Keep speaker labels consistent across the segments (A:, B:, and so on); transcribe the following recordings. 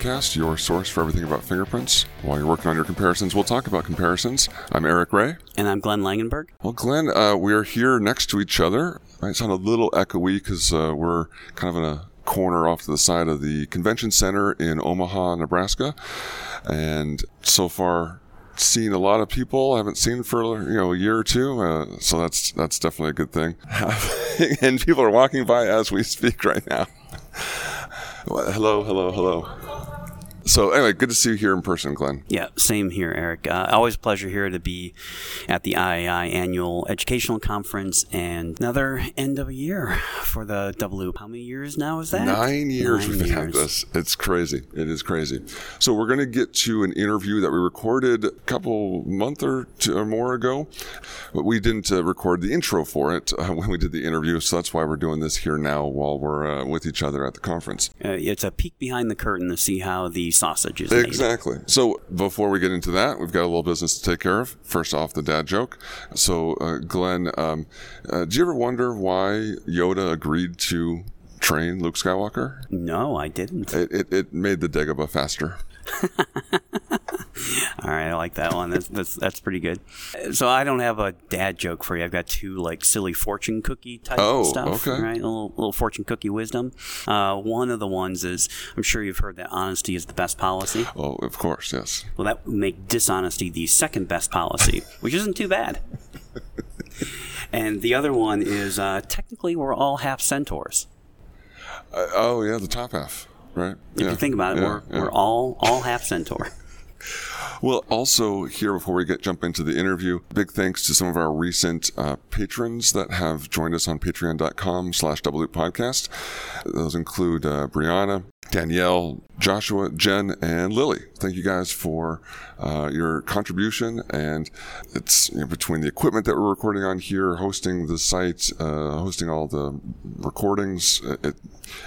A: Podcast, your source for everything about fingerprints. While you're working on your comparisons, we'll talk about comparisons. I'm Eric Ray.
B: And I'm Glenn Langenburg.
A: Well, Glenn, uh, we're here next to each other. Might sound a little echoey because uh, we're kind of in a corner off to the side of the convention center in Omaha, Nebraska. And so far, seen a lot of people I haven't seen for you know a year or two, uh, so that's that's definitely a good thing. and people are walking by as we speak right now. hello, hello, hello. So anyway, good to see you here in person, Glenn.
B: Yeah, same here, Eric. Uh, always a pleasure here to be at the IAI annual educational conference and another end of a year for the Double Loop. How many years now is that?
A: Nine years Nine we've years. had this. It's crazy. It is crazy. So we're going to get to an interview that we recorded a couple month or two or more ago, but we didn't uh, record the intro for it uh, when we did the interview. So that's why we're doing this here now while we're uh, with each other at the conference.
B: Uh, it's a peek behind the curtain to see how the sausage is
A: exactly. Made. So before we get into that, we've got a little business to take care of. First off, the dad joke. So uh, Glenn, um, uh, do you ever wonder why Yoda agreed to train Luke Skywalker?
B: No, I didn't.
A: It, it, it made the Dagobah faster.
B: All right, I like that one. That's, that's that's pretty good. So I don't have a dad joke for you. I've got two like silly fortune cookie type
A: oh,
B: stuff.
A: Okay.
B: Right, a little, little fortune cookie wisdom. Uh, one of the ones is I'm sure you've heard that honesty is the best policy.
A: Oh, of course, yes.
B: Well, that would make dishonesty the second best policy, which isn't too bad. and the other one is uh, technically we're all half centaurs.
A: Uh, oh yeah, the top half, right?
B: If
A: yeah.
B: you think about it,
A: yeah,
B: we're
A: yeah.
B: we're all all half centaur.
A: Well, also here before we get jump into the interview, big thanks to some of our recent uh, patrons that have joined us on patreon.com slash double loop podcast. Those include uh, Brianna, Danielle, Joshua, Jen, and Lily. Thank you guys for uh, your contribution. And it's you know, between the equipment that we're recording on here, hosting the site, uh, hosting all the recordings, it,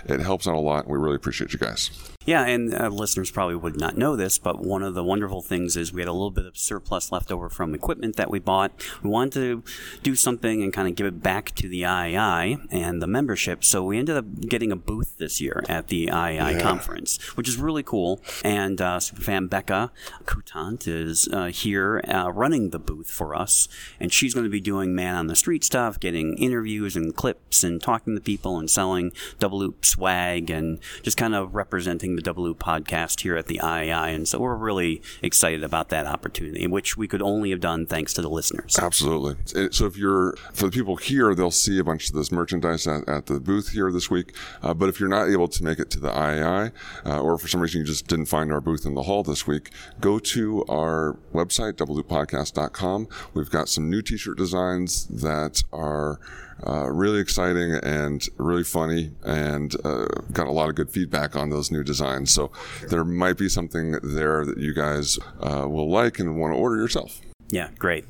A: it helps out a lot. We really appreciate you guys.
B: Yeah, and uh, listeners probably would not know this, but one of the wonderful things is we had a little bit of surplus left over from equipment that we bought. We wanted to do something and kind of give it back to the IAI and the membership, so we ended up getting a booth this year at the IAI yeah. conference, which is really cool. And uh, superfan Becca Coutant is uh, here uh, running the booth for us, and she's going to be doing man on the street stuff, getting interviews and clips, and talking to people and selling double loop swag, and just kind of representing the Double Loop podcast here at the IAI. And so we're really excited about that opportunity, which we could only have done thanks to the listeners.
A: Absolutely. So if you're, for the people here, they'll see a bunch of this merchandise at, at the booth here this week. Uh, but if you're not able to make it to the IAI, uh, or for some reason you just didn't find our booth in the hall this week, go to our website, doubleloop.podcast.com. We've got some new t-shirt designs that are uh, really exciting and really funny, and uh, got a lot of good feedback on those new designs. So there might be something there that you guys uh, will like and want to order yourself.
B: Yeah, great.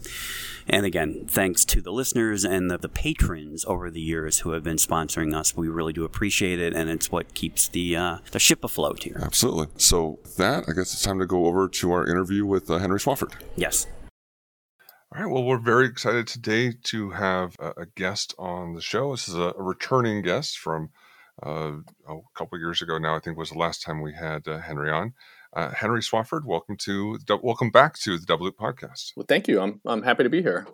B: And again, thanks to the listeners and the, the, patrons over the years who have been sponsoring us. We really do appreciate it, and it's what keeps the uh, the ship afloat here.
A: Absolutely. So that, I guess it's time to go over to our interview with uh, Henry Swofford.
B: Yes.
A: All right. Well, we're very excited today to have a, guest on the show. This is a, a returning guest from uh, oh, a couple years ago now. I think was the last time we had uh, Henry on. Uh, Henry Swofford, welcome to welcome back to the Double Loop Podcast.
C: Well, thank you. I'm I'm happy to be here.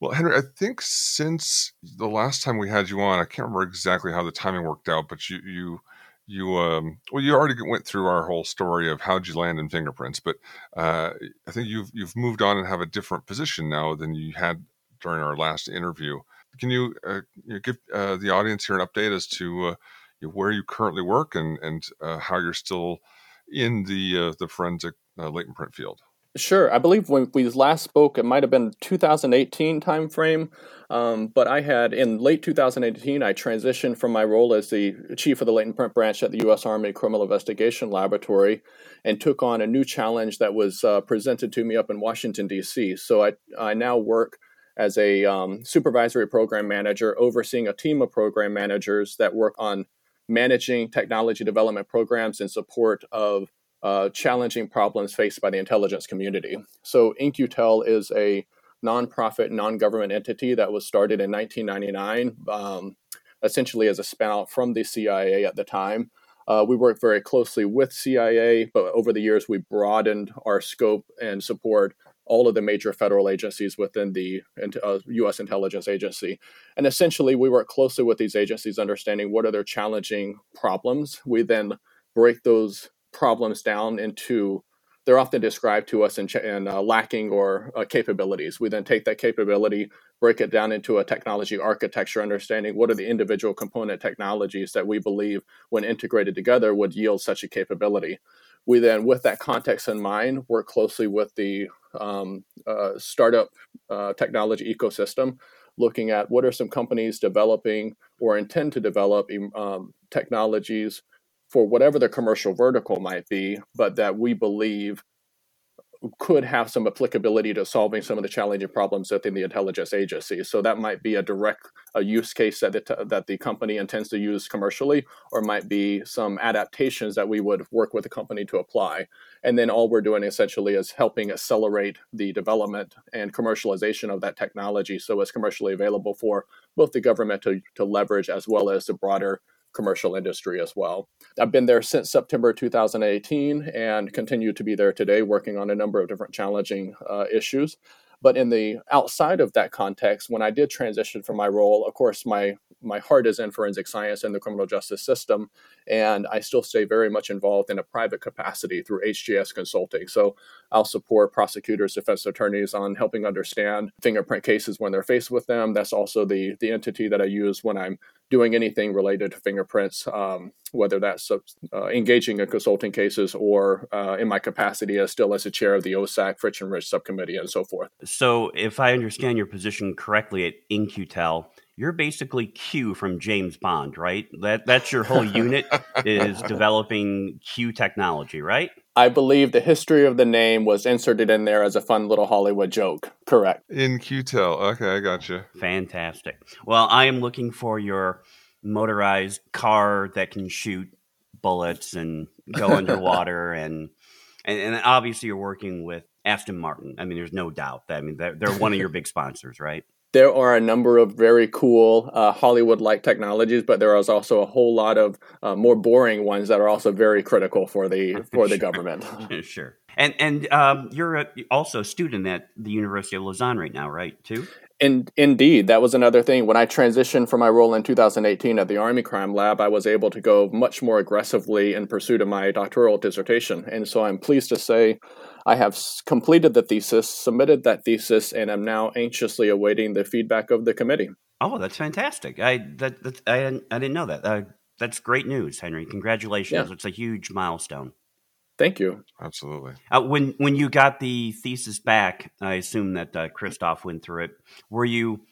A: Well, Henry, I think since the last time we had you on, I can't remember exactly how the timing worked out, but you you you um well you already went through our whole story of how'd you land in fingerprints but uh i think you've you've moved on and have a different position now than you had during our last interview. Can you, uh, you give uh, the audience here an update as to uh, where you currently work and and uh, how you're still in the uh, the forensic latent print field
C: Sure. I believe when we last spoke, it might have been 2018 timeframe. Um, but I had, in late 2018, I transitioned from my role as the chief of the latent print branch at the U.S. Army Criminal Investigation Laboratory and took on a new challenge that was uh, presented to me up in Washington, D.C. So I, I now work as a um, supervisory program manager, overseeing a team of program managers that work on managing technology development programs in support of uh, challenging problems faced by the intelligence community. So, In-Q-Tel is a nonprofit, non government entity that was started in 1999, um, essentially as a spinout from the CIA at the time. Uh, we work very closely with CIA, but over the years we broadened our scope and support all of the major federal agencies within the uh, U.S. intelligence agency. And essentially, we work closely with these agencies, understanding what are their challenging problems. We then break those problems down into they're often described to us in, in uh, lacking or uh, capabilities. We then take that capability, break it down into a technology architecture, understanding what are the individual component technologies that we believe, when integrated together, would yield such a capability. We then, with that context in mind, work closely with the um, uh, startup uh, technology ecosystem, looking at what are some companies developing or intend to develop um, technologies for whatever the commercial vertical might be, but that we believe could have some applicability to solving some of the challenging problems within the intelligence agency. So that might be a direct a use case that the, that the company intends to use commercially, or might be some adaptations that we would work with the company to apply. And then all we're doing essentially is helping accelerate the development and commercialization of that technology so it's commercially available for both the government to, to leverage as well as the broader commercial industry as well. I've been there since September 2018 and continue to be there today, working on a number of different challenging uh, issues. But in the outside of that context, when I did transition from my role, of course, my my heart is in forensic science and the criminal justice system, and I still stay very much involved in a private capacity through HGS Consulting. So I'll support prosecutors, defense attorneys on helping understand fingerprint cases when they're faced with them. That's also the the entity that I use when I'm doing anything related to fingerprints, um, whether that's uh, engaging in consulting cases or uh, in my capacity as still as a chair of the OSAC Friction Ridge Subcommittee and so forth.
B: So, if I understand your position correctly at In-Q-Tel, you're basically Q from James Bond, right? That that's your whole unit is developing Q technology, right?
C: I believe the history of the name was inserted in there as a fun little Hollywood joke. Correct.
A: In-Q-Tel. Okay, I got you.
B: Fantastic. Well, I am looking for your motorized car that can shoot bullets and go underwater and, and and obviously you're working with Aston Martin. I mean, there's no doubt. That, I mean, they're, they're one of your big sponsors, right?
C: There are a number of very cool uh, Hollywood-like technologies, but there is also a whole lot of uh, more boring ones that are also very critical for the for the government.
B: sure. And and um, you're a, also a student at the University of Lausanne right now, right? Too.
C: In, indeed, that was another thing. When I transitioned from my role in 2018 at the Army Crime Lab, I was able to go much more aggressively in pursuit of my doctoral dissertation. And so I'm pleased to say I have completed the thesis, submitted that thesis, and am now anxiously awaiting the feedback of the committee.
B: Oh, that's fantastic! I that, that I, I didn't know that. Uh, that's great news, Henry. Congratulations! Yeah. It's a huge milestone.
C: Thank you.
A: Absolutely.
B: Uh, when when you got the thesis back, I assume that uh, Christoph went through it. Were you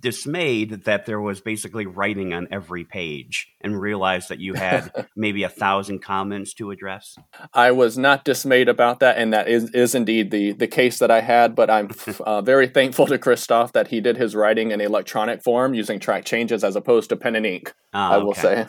B: dismayed that there was basically writing on every page and realized that you had maybe a thousand comments to address?
C: I was not dismayed about that, and that is, is indeed the, the case that I had. But I'm uh, very thankful to Christoph that he did his writing in electronic form using track changes as opposed to pen and ink. Oh, I will say.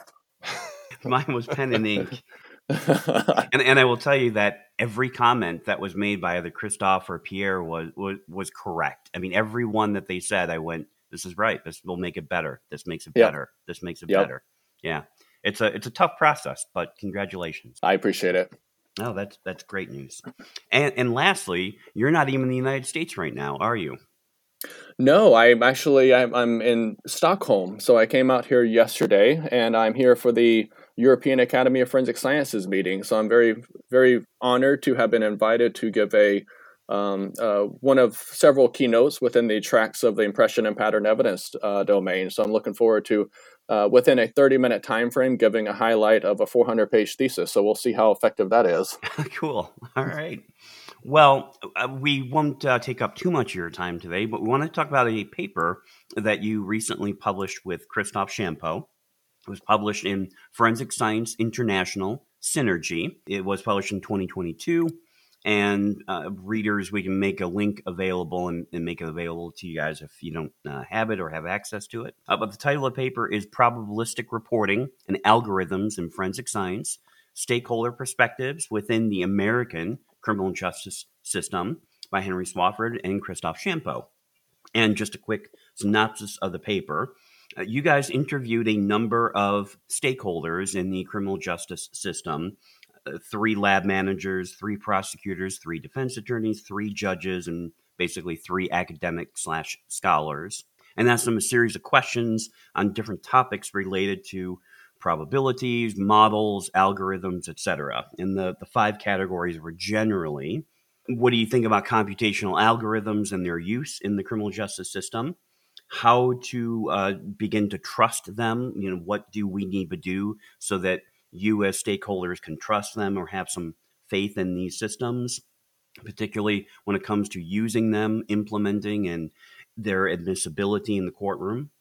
B: Mine was pen and ink. and, and I will tell you that every comment that was made by either Christoph or Pierre was, was was correct. I mean, every one that they said, I went, this is right. This will make it better. This makes it yep. better. This makes it yep. better. Yeah. It's a it's a tough process, but congratulations.
C: I appreciate it.
B: Oh, that's that's great news. And and lastly, you're not even in the United States right now, are you?
C: No, I'm actually I'm, I'm in Stockholm. So I came out here yesterday, and I'm here for the European Academy of Forensic Sciences meeting. So I'm very very honored to have been invited to give a um, uh, one of several keynotes within the tracks of the impression and pattern evidence uh, domain. So I'm looking forward to, uh, within a 30 minute time frame, giving a highlight of a 400 page thesis. So we'll see how effective that is.
B: cool. All right. Well, uh, we won't uh, take up too much of your time today, but we want to talk about a paper that you recently published with Christophe Champod. Was published in Forensic Science International Synergy. It was published in 2022 and uh, readers we can make a link available and, and, make it available to you guys if you don't uh, have it or have access to it. Uh, but the title of the paper is probabilistic reporting and algorithms in forensic science stakeholder perspectives within the american criminal justice system by henry swofford and christophe champod. And just a quick synopsis of the paper Uh, you guys interviewed a number of stakeholders in the criminal justice system uh, three lab managers, three prosecutors, three defense attorneys, three judges, and basically three academic slash scholars. And asked them a series of questions on different topics related to probabilities, models, algorithms, etc. And the, the five categories were generally what do you think about computational algorithms and their use in the criminal justice system? How to uh, begin to trust them? You know, what do we need to do so that you as stakeholders can trust them or have some faith in these systems, particularly when it comes to using them, implementing, and their admissibility in the courtroom?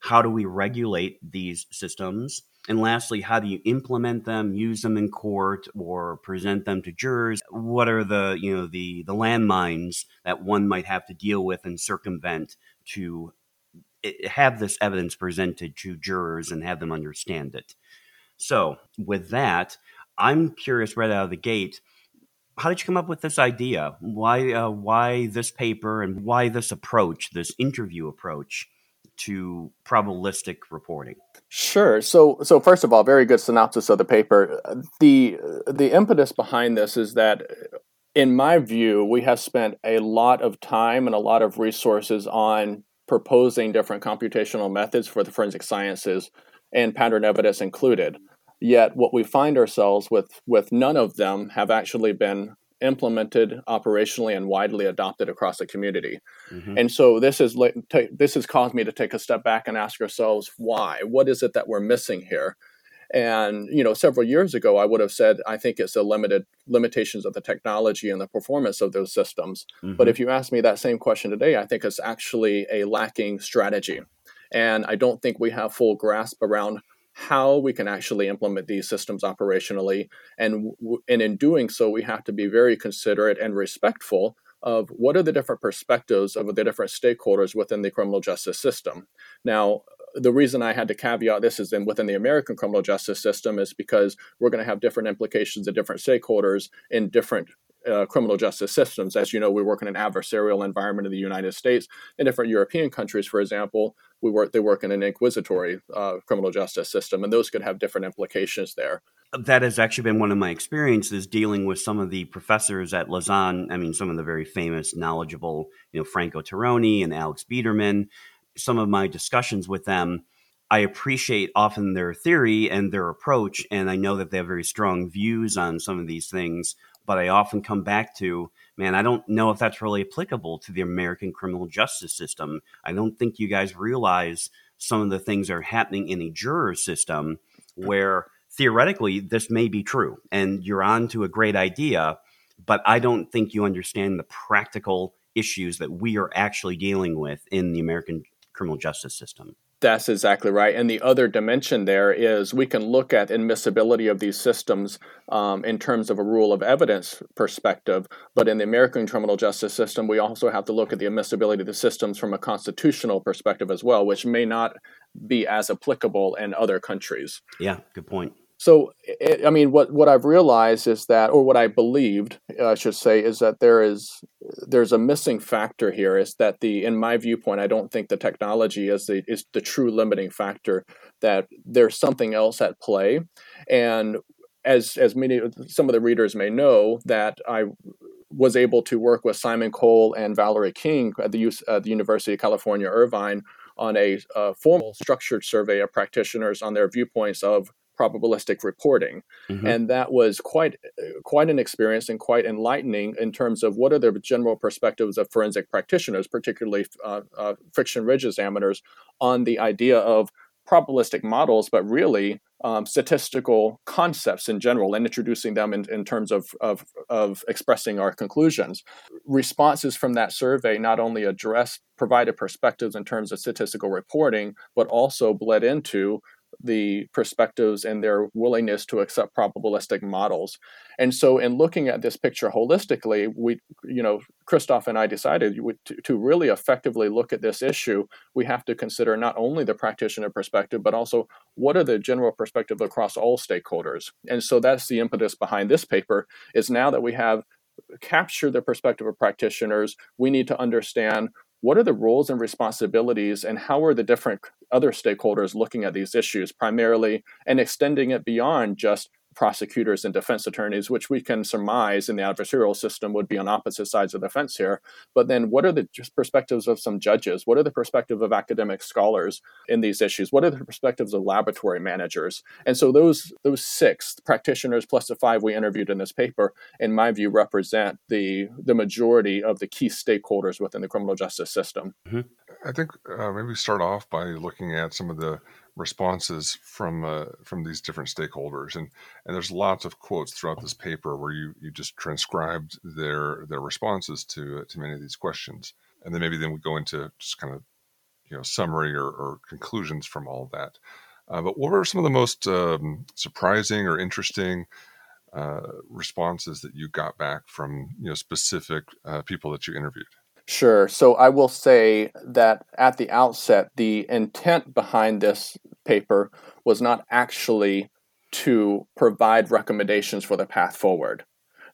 B: How do we regulate these systems? And lastly, how do you implement them, use them in court, or present them to jurors? What are the you know the the landmines that one might have to deal with and circumvent to have this evidence presented to jurors and have them understand it? So, with that, I'm curious right out of the gate. How did you come up with this idea? Why, uh, why this paper, and why this approach, this interview approach to probabilistic reporting?
C: Sure. So, so first of all, very good synopsis of the paper. the The impetus behind this is that, in my view, we have spent a lot of time and a lot of resources on proposing different computational methods for the forensic sciences, and pattern evidence included. Yet, what we find ourselves with with none of them have actually been implemented operationally and widely adopted across the community. Mm-hmm. And so this is this has caused me to take a step back and ask ourselves why. What is it that we're missing here? And you know, several years ago, I would have said I think it's the limited limitations of the technology and the performance of those systems. Mm-hmm. But if you ask me that same question today, I think it's actually a lacking strategy, and I don't think we have full grasp around how we can actually implement these systems operationally. And, and in doing so, we have to be very considerate and respectful of what are the different perspectives of the different stakeholders within the criminal justice system. Now, the reason I had to caveat this is in within the American criminal justice system is because we're going to have different implications of different stakeholders in different uh, criminal justice systems. As you know, we work in an adversarial environment in the United States. In different European countries, for example, we work they work in an inquisitory uh, criminal justice system, and those could have different implications there.
B: That has actually been one of my experiences dealing with some of the professors at Lausanne. I mean, some of the very famous, knowledgeable, you know, Franco Taroni and Alex Biedermann. Some of my discussions with them. I appreciate often their theory and their approach, and I know that they have very strong views on some of these things but I often come back to, man, I don't know if that's really applicable to the American criminal justice system. I don't think you guys realize some of the things that are happening in a juror system where theoretically this may be true and you're on to a great idea, but I don't think you understand the practical issues that we are actually dealing with in the American criminal justice system.
C: That's exactly right. And the other dimension there is we can look at admissibility of these systems um, in terms of a rule of evidence perspective. But in the American criminal justice system, we also have to look at the admissibility of the systems from a constitutional perspective as well, which may not be as applicable in other countries.
B: Yeah, good point.
C: So, it, I mean, what, what I've realized is that, or what I believed, uh, I should say, is that there is there's a missing factor here. Is that the, in my viewpoint, I don't think the technology is the is the true limiting factor. That there's something else at play, and as as many some of the readers may know, that I was able to work with Simon Cole and Valerie King at the, uh, the University of California, Irvine, on a uh, formal structured survey of practitioners on their viewpoints of probabilistic reporting mm-hmm. and that was quite quite an experience and quite enlightening in terms of what are the general perspectives of forensic practitioners particularly uh, uh, friction ridge examiners on the idea of probabilistic models but really um, statistical concepts in general and introducing them in, in terms of, of, of expressing our conclusions responses from that survey not only addressed provided perspectives in terms of statistical reporting but also bled into the perspectives and their willingness to accept probabilistic models. And so, in looking at this picture holistically, we, you know, Christoph and I decided to, to really effectively look at this issue, we have to consider not only the practitioner perspective, but also what are the general perspective across all stakeholders. And so, that's the impetus behind this paper. Is now that we have captured the perspective of practitioners, we need to understand what are the roles and responsibilities and how are the different other stakeholders looking at these issues primarily and extending it beyond just prosecutors and defense attorneys, which we can surmise in the adversarial system would be on opposite sides of the fence here. But then, what are the perspectives of some judges? What are the perspectives of academic scholars in these issues? What are the perspectives of laboratory managers? And so, those those six practitioners plus the five we interviewed in this paper, in my view, represent the the majority of the key stakeholders within the criminal justice system.
A: Mm-hmm. I think uh, maybe start off by looking at some of the responses from uh, from these different stakeholders and and there's lots of quotes throughout this paper where you you just transcribed their their responses to to many of these questions and then maybe then we go into just kind of you know summary or, or conclusions from all that. Uh, but what were some of the most um, surprising or interesting uh, responses that you got back from you know specific uh, people that you interviewed
C: Sure. So I will say that at the outset, the intent behind this paper was not actually to provide recommendations for the path forward.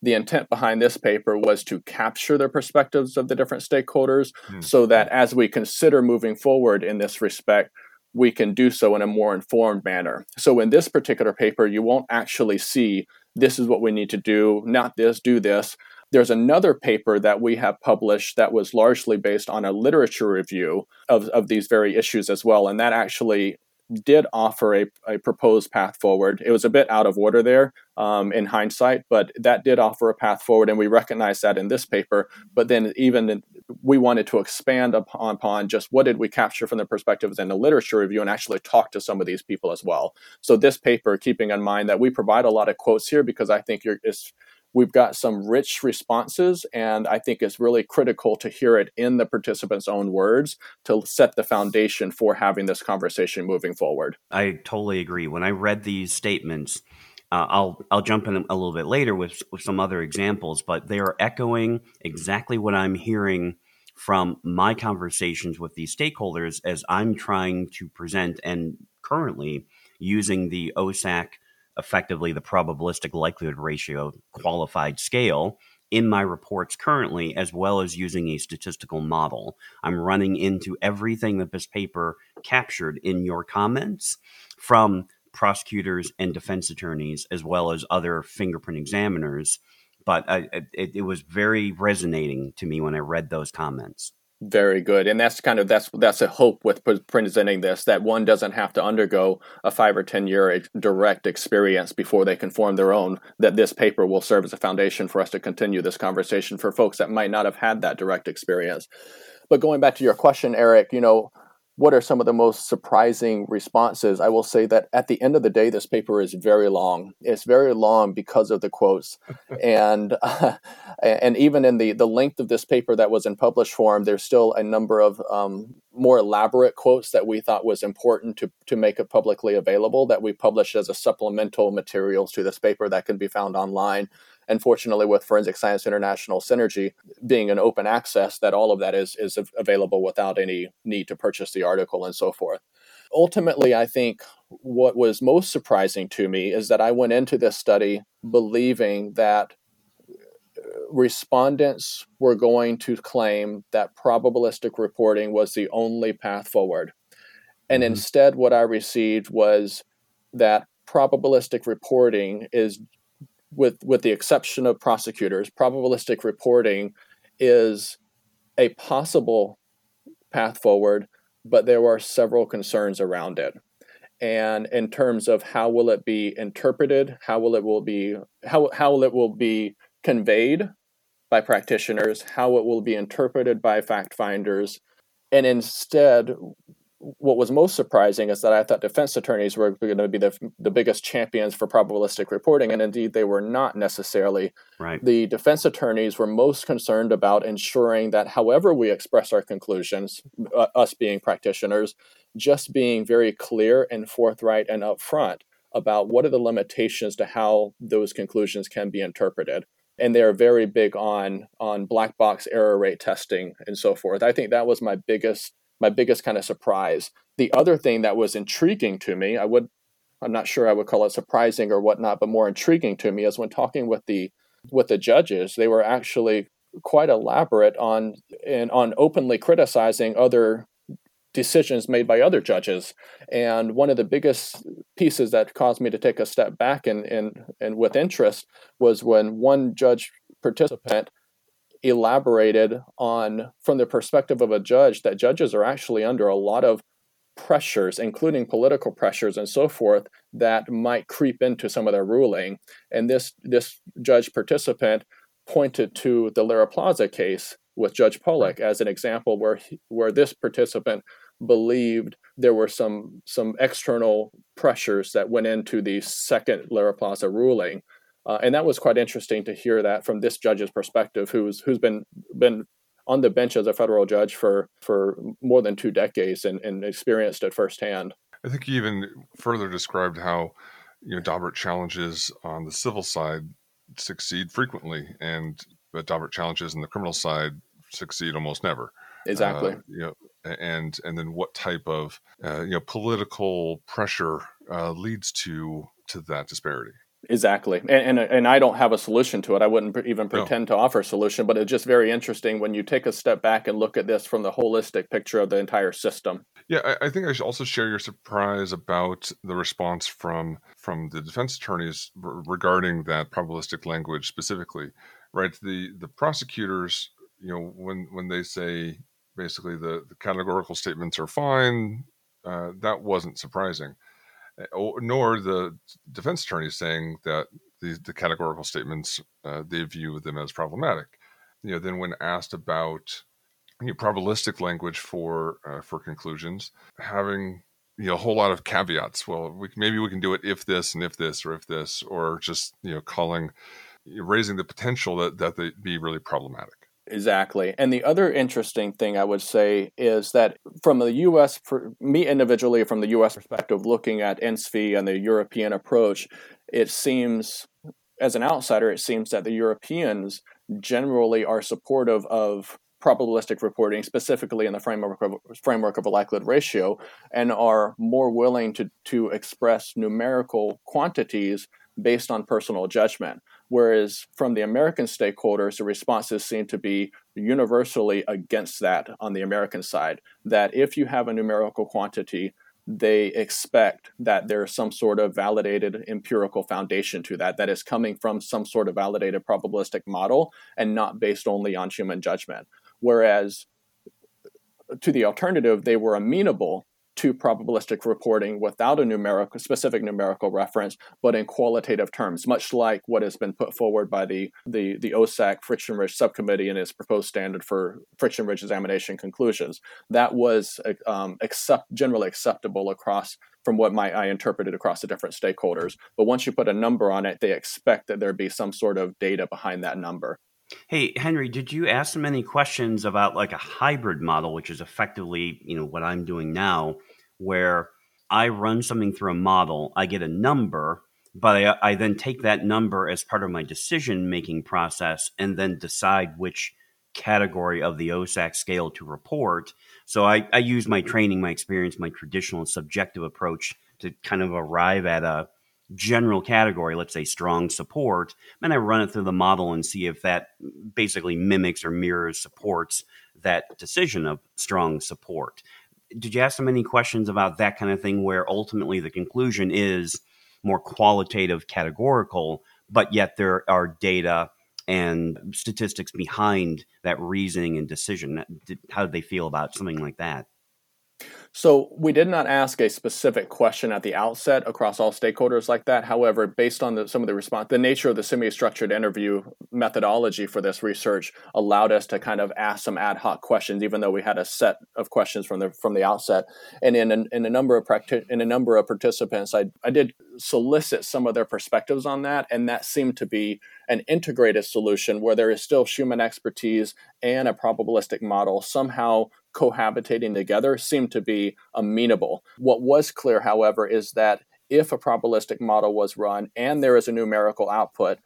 C: The intent behind this paper was to capture the perspectives of the different stakeholders mm. so that as we consider moving forward in this respect, we can do so in a more informed manner. So, in this particular paper, you won't actually see this is what we need to do, not this, do this. There's another paper that we have published that was largely based on a literature review of, of these very issues as well. And that actually did offer a, a proposed path forward. It was a bit out of order there um, in hindsight, but that did offer a path forward, and we recognize that in this paper. But then, even in, we wanted to expand upon, upon just what did we capture from the perspectives in the literature review, and actually talk to some of these people as well. So this paper, keeping in mind that we provide a lot of quotes here, because I think it's We've got some rich responses, and I think it's really critical to hear it in the participants' own words to set the foundation for having this conversation moving forward.
B: I totally agree. When I read these statements, uh, I'll I'll jump in a little bit later with, with some other examples, but they are echoing exactly what I'm hearing from my conversations with these stakeholders as I'm trying to present and currently using the OSAC effectively the probabilistic likelihood ratio qualified scale in my reports currently, as well as using a statistical model. I'm running into everything that this paper captured in your comments from prosecutors and defense attorneys, as well as other fingerprint examiners. But I, it, it was very resonating to me when I read those comments.
C: Very good, and that's kind of that's that's a hope with presenting this that one doesn't have to undergo a five or ten year direct experience before they can form their own. That this paper will serve as a foundation for us to continue this conversation for folks that might not have had that direct experience. But going back to your question, Eric, you know, what are some of the most surprising responses? I will say that at the end of the day, this paper is very long. It's very long because of the quotes, and uh, and even in the the length of this paper that was in published form, there's still a number of um, more elaborate quotes that we thought was important to to make it publicly available that we published as a supplemental materials to this paper that can be found online and fortunately with forensic science international synergy being an open access that all of that is is available without any need to purchase the article and so forth ultimately i think what was most surprising to me is that i went into this study believing that uh, respondents were going to claim that probabilistic reporting was the only path forward and mm-hmm. instead what i received was that probabilistic reporting is with with the exception of prosecutors, probabilistic reporting is a possible path forward, but there are several concerns around it. And in terms of how will it be interpreted, how will it will be how how will it will be conveyed by practitioners, how it will be interpreted by fact finders, and instead what was most surprising is that I thought defense attorneys were going to be the, the biggest champions for probabilistic reporting, and indeed they were not necessarily.
B: Right.
C: The defense attorneys were most concerned about ensuring that, however we express our conclusions, uh, us being practitioners, just being very clear and forthright and upfront about what are the limitations to how those conclusions can be interpreted and they're very big on on black box error rate testing and so forth. I think that was my biggest my biggest kind of surprise. The other thing that was intriguing to me, I would I'm not sure I would call it surprising or whatnot, but more intriguing to me is when talking with the with the judges, they were actually quite elaborate on and on openly criticizing other decisions made by other judges. And one of the biggest pieces that caused me to take a step back and and, and with interest was when one judge participant elaborated on from the perspective of a judge that judges are actually under a lot of pressures, including political pressures and so forth, that might creep into some of their ruling. And this this judge participant pointed to the Llera Plaza case with Judge Pollak as an example where he, where this participant believed there were some some external pressures that went into the second Llera Plaza ruling. Uh, and that was quite interesting to hear that from this judge's perspective, who's who's been been on the bench as a federal judge for for more than two decades and, and experienced it firsthand.
A: I think he even further described how you know Daubert challenges on the civil side succeed frequently, and but Daubert challenges on the criminal side succeed almost never.
C: Exactly.
A: Uh, you know, and and then what type of uh, you know political pressure uh, leads to to that disparity.
C: Exactly, and, and, and I don't have a solution to it. I wouldn't even pretend no. to offer a solution, but it's just very interesting when you take a step back and look at this from the holistic picture of the entire system.
A: Yeah, I, I think I should also share your surprise about the response from from the defense attorneys regarding that probabilistic language specifically. Right, the the prosecutors, you know, when when they say basically the, the categorical statements are fine, uh, that wasn't surprising nor the defense attorney saying that the, the categorical statements uh, they view them as problematic. You know, then when asked about you know, probabilistic language for uh, for conclusions, having you know a whole lot of caveats. Well, we, maybe we can do it if this and if this or if this, or just you know calling raising the potential that that they be really problematic.
C: Exactly. And the other interesting thing I would say is that from the US, for me individually, from the US perspective, looking at ENFSI and the European approach, it seems, as an outsider, it seems that the Europeans generally are supportive of probabilistic reporting, specifically in the framework of, framework of a likelihood ratio, and are more willing to, to express numerical quantities based on personal judgment. Whereas from the American stakeholders, the responses seem to be universally against that on the American side. That if you have a numerical quantity, they expect that there's some sort of validated empirical foundation to that, that is coming from some sort of validated probabilistic model and not based only on human judgment. Whereas uh, to the alternative, they were amenable to probabilistic reporting without a numerical specific numerical reference, but in qualitative terms, much like what has been put forward by the the, the OSAC friction ridge subcommittee in its proposed standard for friction ridge examination conclusions. That was um, accept, generally acceptable across from what my, I interpreted across the different stakeholders. But once you put a number on it, they expect that there be some sort of data behind that number.
B: Hey, Henry, did you ask them any questions about like a hybrid model, which is effectively, you know, what I'm doing now, where I run something through a model, I get a number, but I, I then take that number as part of my decision making process and then decide which category of the OSAC scale to report. So I, I use my training, my experience, my traditional subjective approach to kind of arrive at a general category, let's say strong support, and I run it through the model and see if that basically mimics or mirrors supports that decision of strong support did you ask them any questions about that kind of thing where ultimately the conclusion is more qualitative categorical but yet there are data and statistics behind that reasoning and decision? How did they feel about something like that
C: so we did not ask a specific question at the outset across all stakeholders like that. However, based on the, some of the response, the nature of the semi-structured interview methodology for this research allowed us to kind of ask some ad hoc questions, even though we had a set of questions from the from the outset. And in a, in a number of practi- in a number of participants, I I did solicit some of their perspectives on that, and that seemed to be an integrated solution where there is still human expertise and a probabilistic model somehow cohabitating together seemed to be amenable. What was clear, however, is that if a probabilistic model was run and there is a numerical output,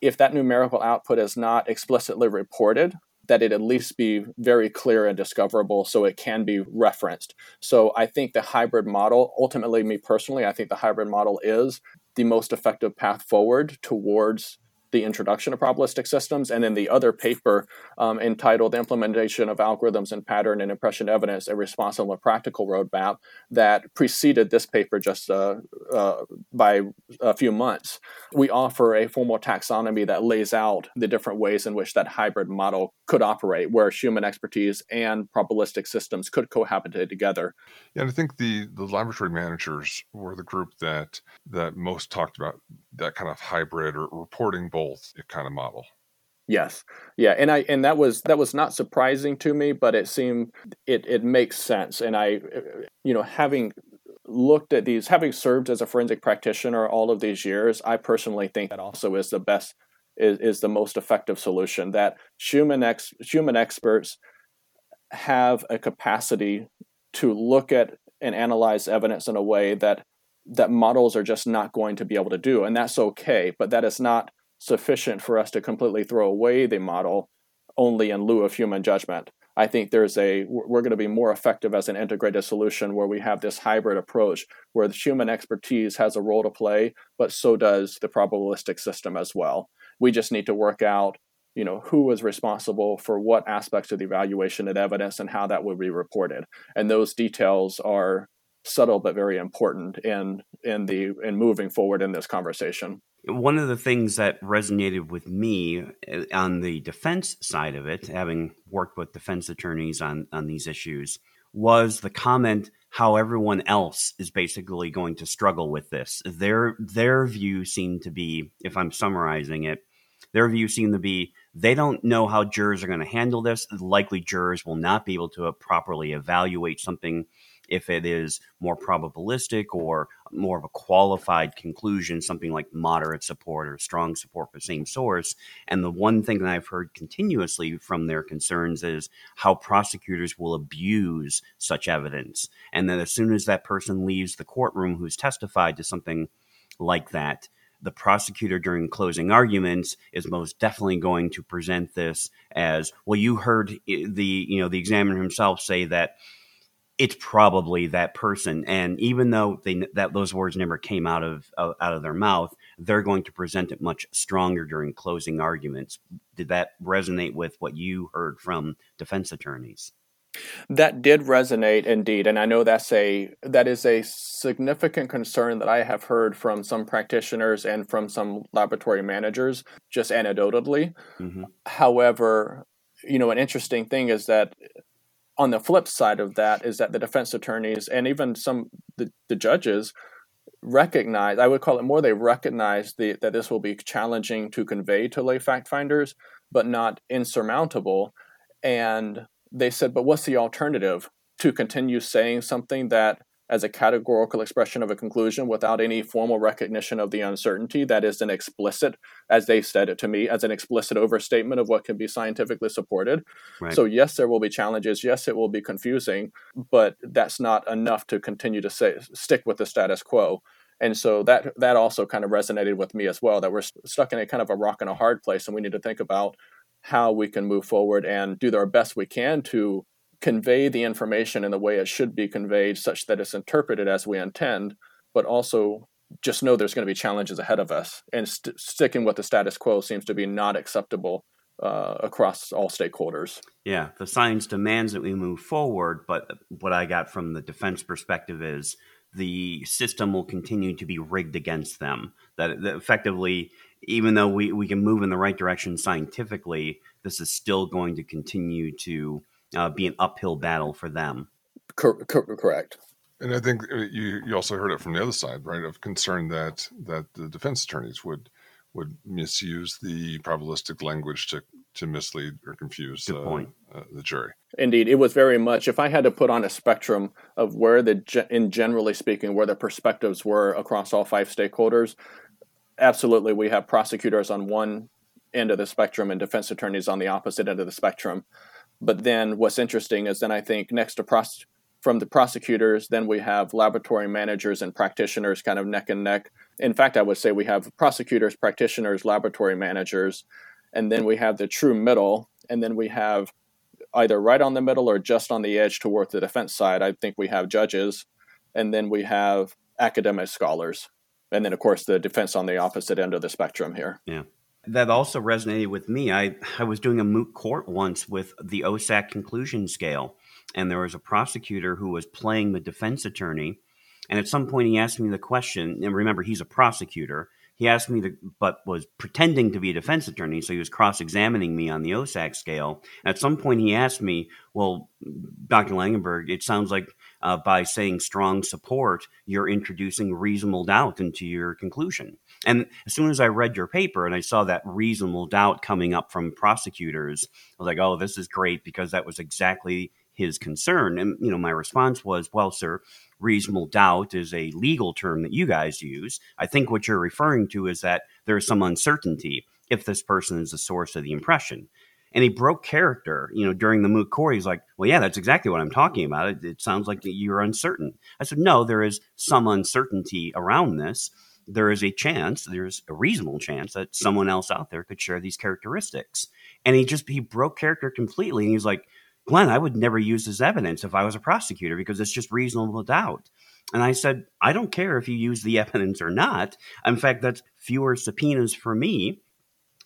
C: if that numerical output is not explicitly reported, that it at least be very clear and discoverable so it can be referenced. So I think the hybrid model, ultimately, me personally, I think the hybrid model is the most effective path forward towards the introduction of probabilistic systems, and then the other paper um, entitled Implementation of Algorithms and Pattern and Impression Evidence, a Responsible and Practical Roadmap, that preceded this paper just uh, uh, by a few months. We offer a formal taxonomy that lays out the different ways in which that hybrid model could operate, where human expertise and probabilistic systems could cohabitate together.
A: Yeah, and I think the, the laboratory managers were the group that that most talked about that kind of hybrid or reporting both kind of model.
C: Yes. Yeah, and I and that was that was not surprising to me, but it seemed it it makes sense and I you know having looked at these having served as a forensic practitioner all of these years, I personally think that also is the best is, is the most effective solution that human ex, human experts have a capacity to look at and analyze evidence in a way that that models are just not going to be able to do and that's okay but that is not sufficient for us to completely throw away the model only in lieu of human judgment. I think there's a we're going to be more effective as an integrated solution where we have this hybrid approach where the human expertise has a role to play but so does the probabilistic system as well. We just need to work out you know who is responsible for what aspects of the evaluation of evidence and how that would be reported. And those details are subtle but very important in in the in moving forward in this conversation
B: one of the things that resonated with me uh, on the defense side of it having worked with defense attorneys on on these issues was the comment how everyone else is basically going to struggle with this their their view seemed to be if i'm summarizing it their view seemed to be they don't know how jurors are going to handle this. Likely jurors will not be able to properly evaluate something if it is more probabilistic or more of a qualified conclusion, something like moderate support or strong support for the same source. And the one thing that I've heard continuously from their concerns is how prosecutors will abuse such evidence. And that as soon as that person leaves the courtroom who's testified to something like that, the prosecutor during closing arguments is most definitely going to present this as well you heard the you know the examiner himself say that it's probably that person and even though they that those words never came out of out of their mouth they're going to present it much stronger during closing arguments did that resonate with what you heard from defense attorneys
C: that did resonate indeed, and I know that's a that is a significant concern that I have heard from some practitioners and from some laboratory managers, just anecdotally. Mm-hmm. However, you know, an interesting thing is that on the flip side of that is that the defense attorneys and even some the, the judges recognize i would call it more they recognize the, that this will be challenging to convey to lay fact finders but not insurmountable. And they said, but what's the alternative to continue saying something that as a categorical expression of a conclusion without any formal recognition of the uncertainty that is an explicit as they said it to me as an explicit overstatement of what can be scientifically supported. Right. so yes there will be challenges. Yes it will be confusing but that's not enough to continue to say stick with the status quo. And so that that also kind of resonated with me as well that we're stuck in a kind of a rock and a hard place and we need to think about how we can move forward and do our best we can to convey the information in the way it should be conveyed such that it's interpreted as we intend but also just know there's going to be challenges ahead of us. And st- sticking with the status quo seems to be not acceptable uh, across all stakeholders.
B: Yeah the science demands that we move forward but what i got from the defense perspective is the system will continue to be rigged against them. That, that effectively even though we, we can move in the right direction scientifically, this is still going to continue to uh, be an uphill battle for them.
C: Cor- cor- correct.
A: And I think uh, you you also heard it from the other side, right? Of concern that that the defense attorneys would would misuse the probabilistic language to to mislead or confuse uh, uh, the jury.
C: Indeed, it was very much. If I had to put on a spectrum of where the, in generally speaking, where the perspectives were across all five stakeholders, absolutely we have prosecutors on one end of the spectrum and defense attorneys on the opposite end of the spectrum. But then what's interesting is then I think next to pros- from the prosecutors, then we have laboratory managers and practitioners kind of neck and neck. In fact, I would say we have prosecutors, practitioners, laboratory managers, and then we have the true middle, and then we have either right on the middle or just on the edge toward the defense side. I think we have judges, and then we have academic scholars and then of course the defense on the opposite end of the spectrum here.
B: Yeah. That also resonated with me. I, I was doing a moot court once with the OSAC conclusion scale, and there was a prosecutor who was playing the defense attorney. And at some point, he asked me the question, and remember, he's a prosecutor. He asked me to, but was pretending to be a defense attorney, so he was cross examining me on the OSAC scale. At some point, he asked me, Well, Dr. Langenburg, it sounds like uh, by saying strong support, you're introducing reasonable doubt into your conclusion. And as soon as I read your paper and I saw that reasonable doubt coming up from prosecutors, I was like, oh, this is great because that was exactly his concern. And, you know, my response was, well, sir, reasonable doubt is a legal term that you guys use. I think what you're referring to is that there is some uncertainty if this person is the source of the impression. And he broke character, you know, during the moot court. He's like, well, yeah, that's exactly what I'm talking about. It, it sounds like you're uncertain. I said, no, there is some uncertainty around this there is a chance, there's a reasonable chance that someone else out there could share these characteristics. And he just he broke character completely. And he's like, Glenn, I would never use this evidence if I was a prosecutor because it's just reasonable doubt. And I said, I don't care if you use the evidence or not. In fact, that's fewer subpoenas for me.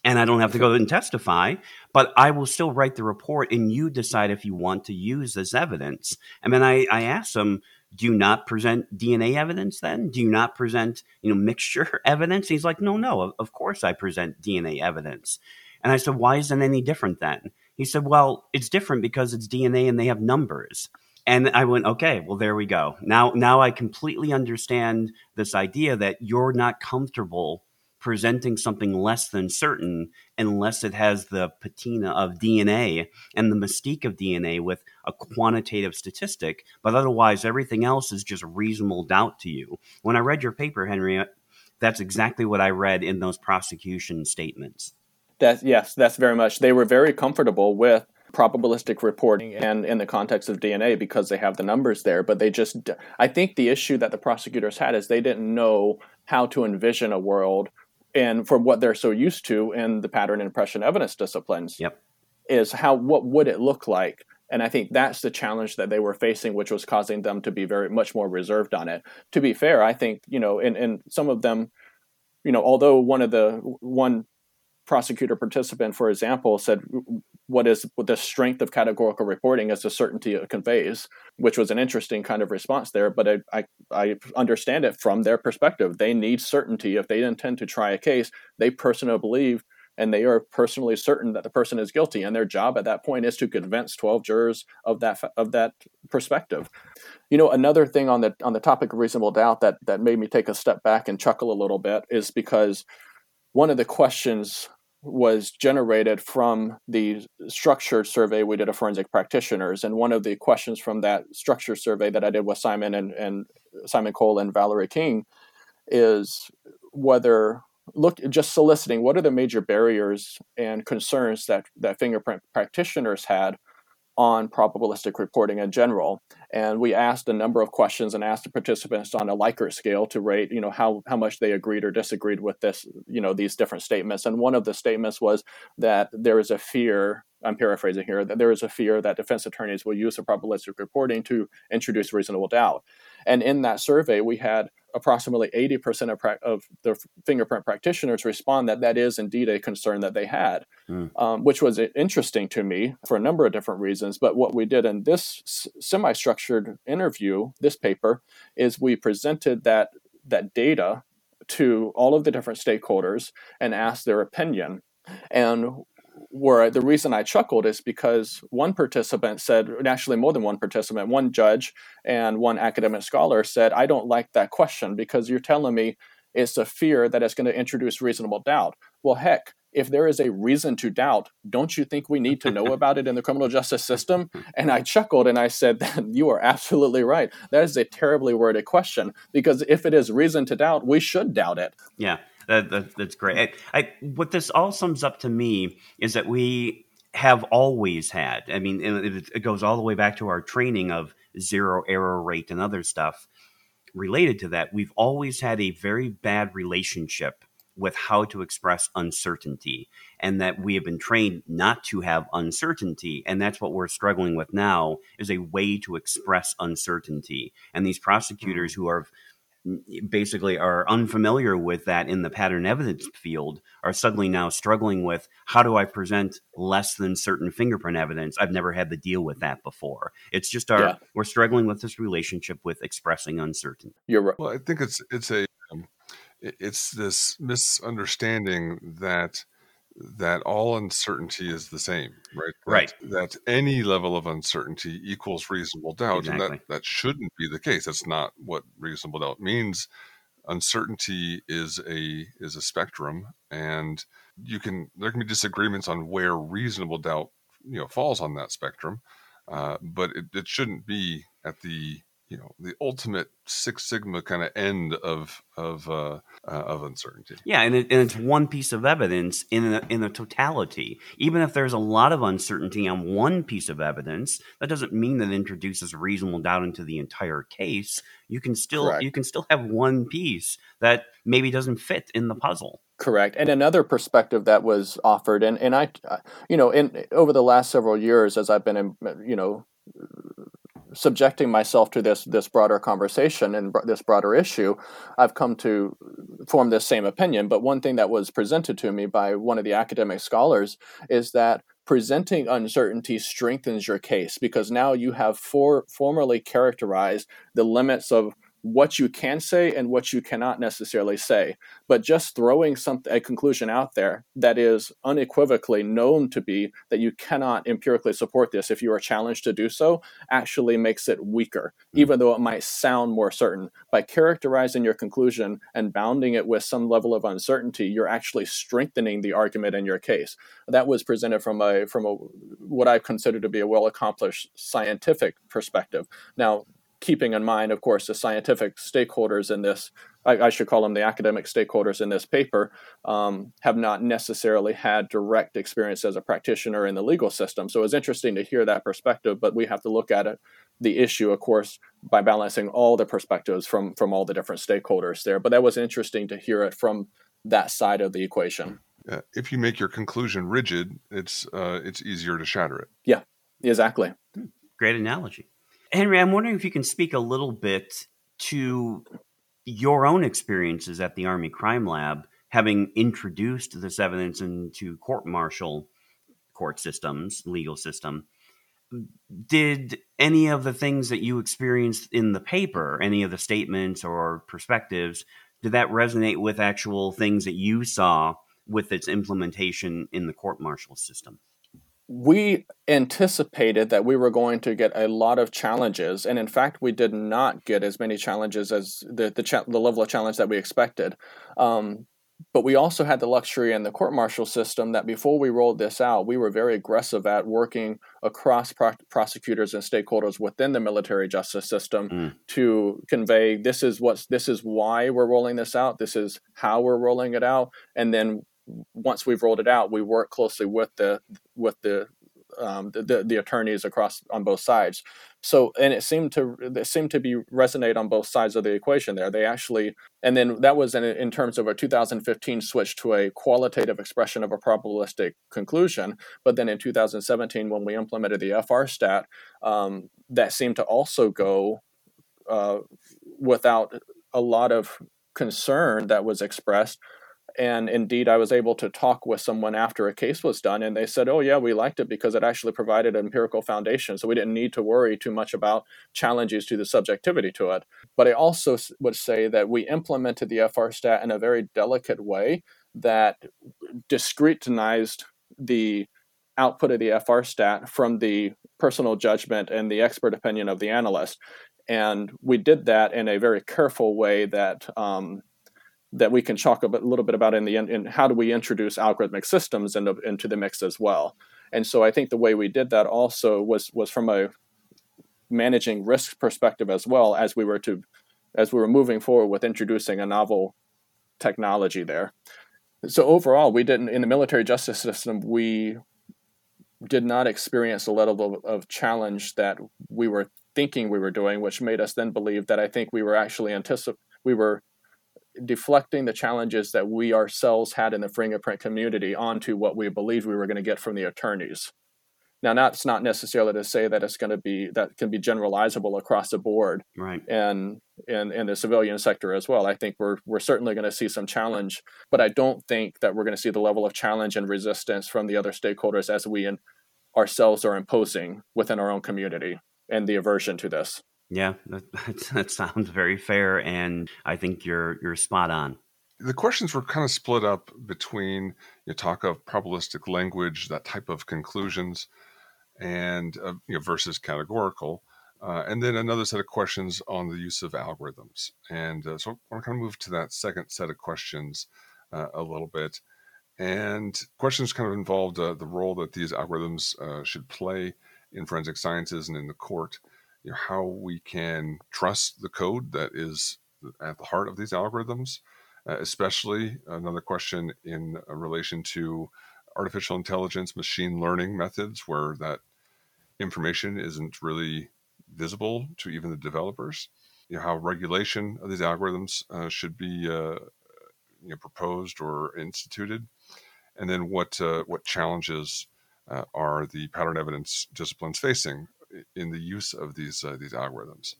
B: And I don't have to go and testify, but I will still write the report and you decide if you want to use this evidence. And then I, I asked him, do you not present DNA evidence then? Do you not present, you know, mixture evidence? And He's like, no, no, of course I present DNA evidence. And I said, why isn't any different then? He said, well, it's different because it's DNA and they have numbers. And I went, okay, well, there we go. Now, now I completely understand this idea that you're not comfortable presenting something less than certain unless it has the patina of DNA and the mystique of DNA with a quantitative statistic. But otherwise, everything else is just reasonable doubt to you. When I read your paper, Henry, that's exactly what I read in those prosecution statements.
C: That yes, that's very much. They were very comfortable with probabilistic reporting and in the context of DNA because they have the numbers there. But they just, I think the issue that the prosecutors had is they didn't know how to envision a world and from what they're so used to in the pattern impression evidence disciplines
B: yep.
C: is how what would it look like and i think that's the challenge that they were facing which was causing them to be very much more reserved on it to be fair i think you know in, in some of them you know although one of the one prosecutor participant, for example, said what is the strength of categorical reporting as the certainty it conveys, which was an interesting kind of response there. But I, I, I, understand it from their perspective. They need certainty. If they intend to try a case, they personally believe and they are personally certain that the person is guilty. And their job at that point is to convince 12 jurors of that of that perspective. You know, another thing on the on the topic of reasonable doubt that that made me take a step back and chuckle a little bit is because one of the questions was generated from the structured survey we did of forensic practitioners. And one of the questions from that structured survey that I did with Simon and, and Simon Cole and Valerie King is whether look just soliciting what are the major barriers and concerns that that fingerprint practitioners had on probabilistic reporting in general. And we asked a number of questions and asked the participants on a Likert scale to rate, you know, how, how much they agreed or disagreed with this, you know, these different statements. And one of the statements was that there is a fear, I'm paraphrasing here, that there is a fear that defense attorneys will use the probabilistic reporting to introduce reasonable doubt. And in that survey, we had approximately 80% of, pra- of the fingerprint practitioners respond that that is indeed a concern that they had, mm. um, which was interesting to me for a number of different reasons. But what we did in this s- semi structured interview, this paper, is we presented that, that data to all of the different stakeholders and asked their opinion. And where the reason I chuckled is because one participant said, actually more than one participant, one judge and one academic scholar said, I don't like that question because you're telling me it's a fear that it's going to introduce reasonable doubt. Well, heck, if there is a reason to doubt, don't you think we need to know about it in the criminal justice system? And I chuckled and I said, You are absolutely right. That is a terribly worded question because if it is reason to doubt, we should doubt it.
B: Yeah. That, that, that's great. I, I, what this all sums up to me is that we have always had. I mean, it, it goes all the way back to our training of zero error rate and other stuff related to that. We've always had a very bad relationship with how to express uncertainty and that we have been trained not to have uncertainty and that's what we're struggling with now is a way to express uncertainty and these mm-hmm. prosecutors who are basically are unfamiliar with that in the pattern evidence field are suddenly now struggling with how do I present less than certain fingerprint evidence? I've never had to deal with that before. It's just our yeah. we're struggling with this relationship with expressing uncertainty.
C: You're right.
A: Well, I think it's it's a um, it's this misunderstanding that that all uncertainty is the same, right?
B: That, right.
A: That any level of uncertainty equals reasonable doubt, exactly. and that that shouldn't be the case. That's not what reasonable doubt means. Uncertainty is a is a spectrum, and you can there can be disagreements on where reasonable doubt you know falls on that spectrum, uh, but it, it shouldn't be at the you know the ultimate Six Sigma kind of end of of uh, uh, of uncertainty.
B: Yeah, and, it, and it's one piece of evidence in the, in the totality. Even if there's a lot of uncertainty on one piece of evidence, that doesn't mean that it introduces reasonable doubt into the entire case. You can still Correct. you can still have one piece that maybe doesn't fit in the puzzle.
C: Correct. And another perspective that was offered, and and I, you know, in over the last several years, as I've been, in, you know subjecting myself to this this broader conversation and this broader issue, I've come to form this same opinion. But one thing that was presented to me by one of the academic scholars is that presenting uncertainty strengthens your case because now you have for, formally characterized the limits of what you can say and what you cannot necessarily say. But just throwing some a conclusion out there that is unequivocally known to be that you cannot empirically support this if you are challenged to do so actually makes it weaker, mm-hmm. even though it might sound more certain. By characterizing your conclusion and bounding it with some level of uncertainty, you're actually strengthening the argument in your case. That was presented from a from a what I consider to be a well accomplished scientific perspective. Now, keeping in mind, of course, the scientific stakeholders in this, I, I should call them the academic stakeholders in this paper, um, have not necessarily had direct experience as a practitioner in the legal system. So it was interesting to hear that perspective, but we have to look at it, the issue, of course, by balancing all the perspectives from, from all the different stakeholders there. But that was interesting to hear it from that side of the equation.
A: Uh, if you make your conclusion rigid, it's uh, it's easier to shatter it.
C: Yeah, exactly.
B: Great analogy. Henry, I'm wondering if you can speak a little bit to your own experiences at the Army Crime Lab, having introduced this evidence into court martial court systems, legal system. Did any of the things that you experienced in the paper, any of the statements or perspectives, did that resonate with actual things that you saw with its implementation in the court martial system?
C: We anticipated that we were going to get a lot of challenges, and in fact, we did not get as many challenges as the the, cha- the level of challenge that we expected. Um, but we also had the luxury in the court martial system that before we rolled this out, we were very aggressive at working across pro- prosecutors and stakeholders within the military justice system mm. to convey this is what this is why we're rolling this out, this is how we're rolling it out, and then once we've rolled it out, we work closely with the with the um, the, the, the, attorneys across on both sides. So, and it seemed to it seemed to be resonate on both sides of the equation. There, they actually, and then that was in, in terms of a 2015 switch to a qualitative expression of a probabilistic conclusion. But then in 2017, when we implemented the FRStat, um, that seemed to also go uh, without a lot of concern that was expressed and indeed, I was able to talk with someone after a case was done, and they said, Oh, yeah, we liked it because it actually provided an empirical foundation. So we didn't need to worry too much about challenges to the subjectivity to it. But I also would say that we implemented the FRStat in a very delicate way that discretized the output of the FRStat from the personal judgment and the expert opinion of the analyst. And we did that in a very careful way that um, that we can talk a, bit, little bit about in the end in how do we introduce algorithmic systems into, into the mix as well. And so i think the way we did that also was was from a managing risk perspective as well as we were to as we were moving forward with introducing a novel technology there. So overall we didn't in the military justice system we did not experience the level of, of challenge that we were thinking we were doing which made us then believe that i think we were actually anticip- we were deflecting the challenges that we ourselves had in the fingerprint community onto what we believed we were going to get from the attorneys. Now, that's not necessarily to say that it's going to be that can be generalizable across the board,
B: right?
C: And in in the civilian sector as well. I think we're we're certainly going to see some challenge, but I don't think that we're going to see the level of challenge and resistance from the other stakeholders as we in, ourselves are imposing within our own community and the aversion to this.
B: Yeah, that, that sounds very fair, and I think you're you're spot on.
A: The questions were kind of split up between you talk of probabilistic language, that type of conclusions, and uh, you know, versus categorical, uh, and then another set of questions on the use of algorithms. And uh, so I want to kind of move to that second set of questions uh, a little bit. And questions kind of involved uh, the role that these algorithms uh, should play in forensic sciences and in the court you know, how we can trust the code that is at the heart of these algorithms, uh, especially another question in relation to artificial intelligence, machine learning methods, where that information isn't really visible to even the developers. You know, how regulation of these algorithms uh, should be uh, you know, proposed or instituted, and then what uh, what challenges uh, are the pattern evidence disciplines facing in the use of these uh, these algorithms.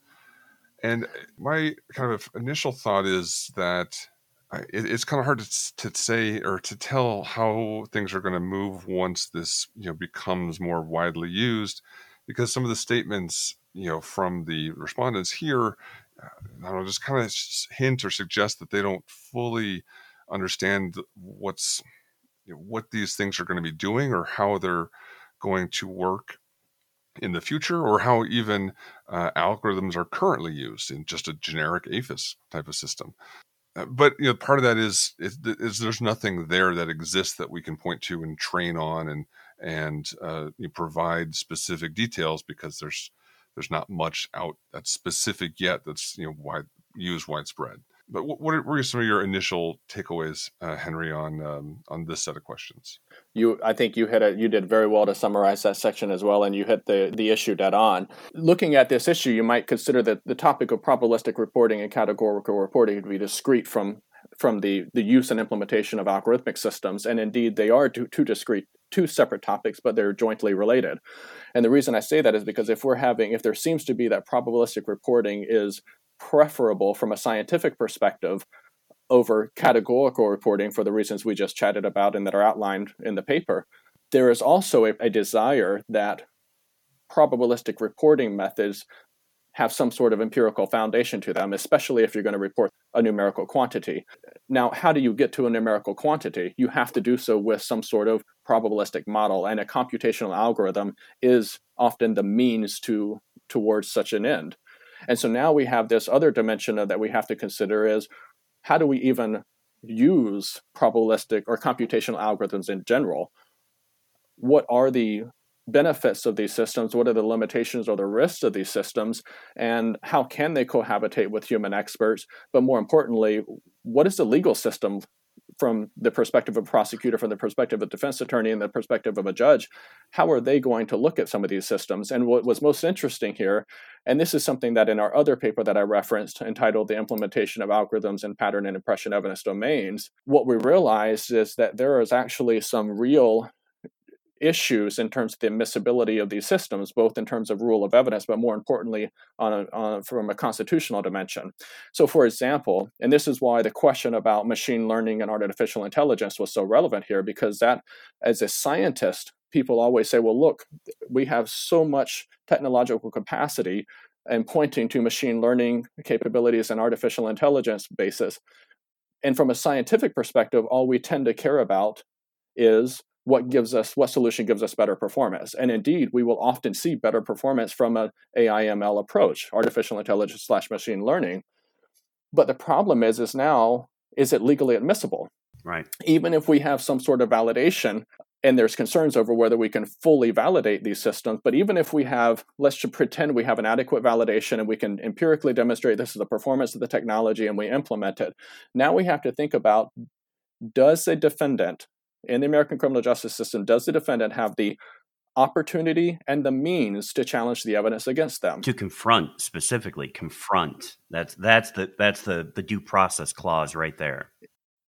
A: And my kind of initial thought is that it, it's kind of hard to, to say or to tell how things are going to move once this you know becomes more widely used, because some of the statements you know from the respondents here, uh, I don't know, just kind of hint or suggest that they don't fully understand what's you know, what these things are going to be doing or how they're going to work in the future or how even uh, algorithms are currently used in just a generic AFIS type of system. Uh, but you know, part of that is, is, is there's nothing there that exists that we can point to and train on and and uh, you provide specific details because there's there's not much out that's specific yet that's you know wide used widespread. But what, what were some of your initial takeaways, uh, Henry, on um, on this set of questions?
C: You, I think you hit it. You did very well to summarize that section as well, and you hit the the issue dead on. Looking at this issue, you might consider that the topic of probabilistic reporting and categorical reporting to be discrete from from the the use and implementation of algorithmic systems, and indeed they are two, two discrete two separate topics, but they're jointly related. And the reason I say that is because if we're having, if there seems to be that probabilistic reporting is preferable from a scientific perspective over categorical reporting for the reasons we just chatted about and that are outlined in the paper. There is also a, a desire that probabilistic reporting methods have some sort of empirical foundation to them, especially if you're going to report a numerical quantity. Now, how do you get to a numerical quantity? You have to do so with some sort of probabilistic model, and a computational algorithm is often the means to towards such an end. And so now we have this other dimension that we have to consider is how do we even use probabilistic or computational algorithms in general? What are the benefits of these systems? What are the limitations or the risks of these systems? And how can they cohabitate with human experts? But more importantly, what is the legal system from the perspective of a prosecutor, from the perspective of a defense attorney, and the perspective of a judge, how are they going to look at some of these systems? And what was most interesting here, and this is something that in our other paper that I referenced, entitled The Implementation of Algorithms in Pattern and Impression Evidence Domains, what we realized is that there is actually some real issues in terms of the admissibility of these systems, both in terms of rule of evidence, but more importantly, on a, on, from a constitutional dimension. So, for example, and this is why the question about machine learning and artificial intelligence was so relevant here, because that, as a scientist, people always say, well, look, we have so much technological capacity and pointing to machine learning capabilities and artificial intelligence basis. And from a scientific perspective, all we tend to care about is what gives us what solution gives us better performance. And indeed we will often see better performance from an aiml approach artificial intelligence slash machine learning. But the problem is is now is it legally admissible?
B: Right.
C: Even if we have some sort of validation and there's concerns over whether we can fully validate these systems but even if we have let's just pretend we have an adequate validation and we can empirically demonstrate this is the performance of the technology and we implement it. Now we have to think about does a defendant in the American criminal justice system, does the defendant have the opportunity and the means to challenge the evidence against them?
B: To confront specifically confront. That's that's the that's the the due process clause right there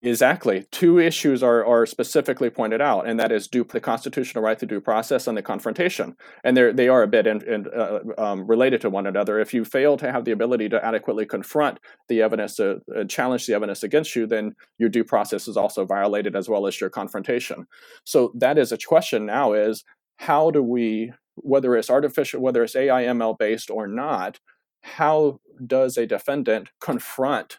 C: Exactly. Two issues are, are specifically pointed out, and that is due, the constitutional right to due process and the confrontation. And they are a bit in, in, uh, um, related to one another. If you fail to have the ability to adequately confront the evidence, uh, uh, challenge the evidence against you, then your due process is also violated as well as your confrontation. So that is a question now: is how do we, whether it's artificial, whether it's AI ML based or not, how does a defendant confront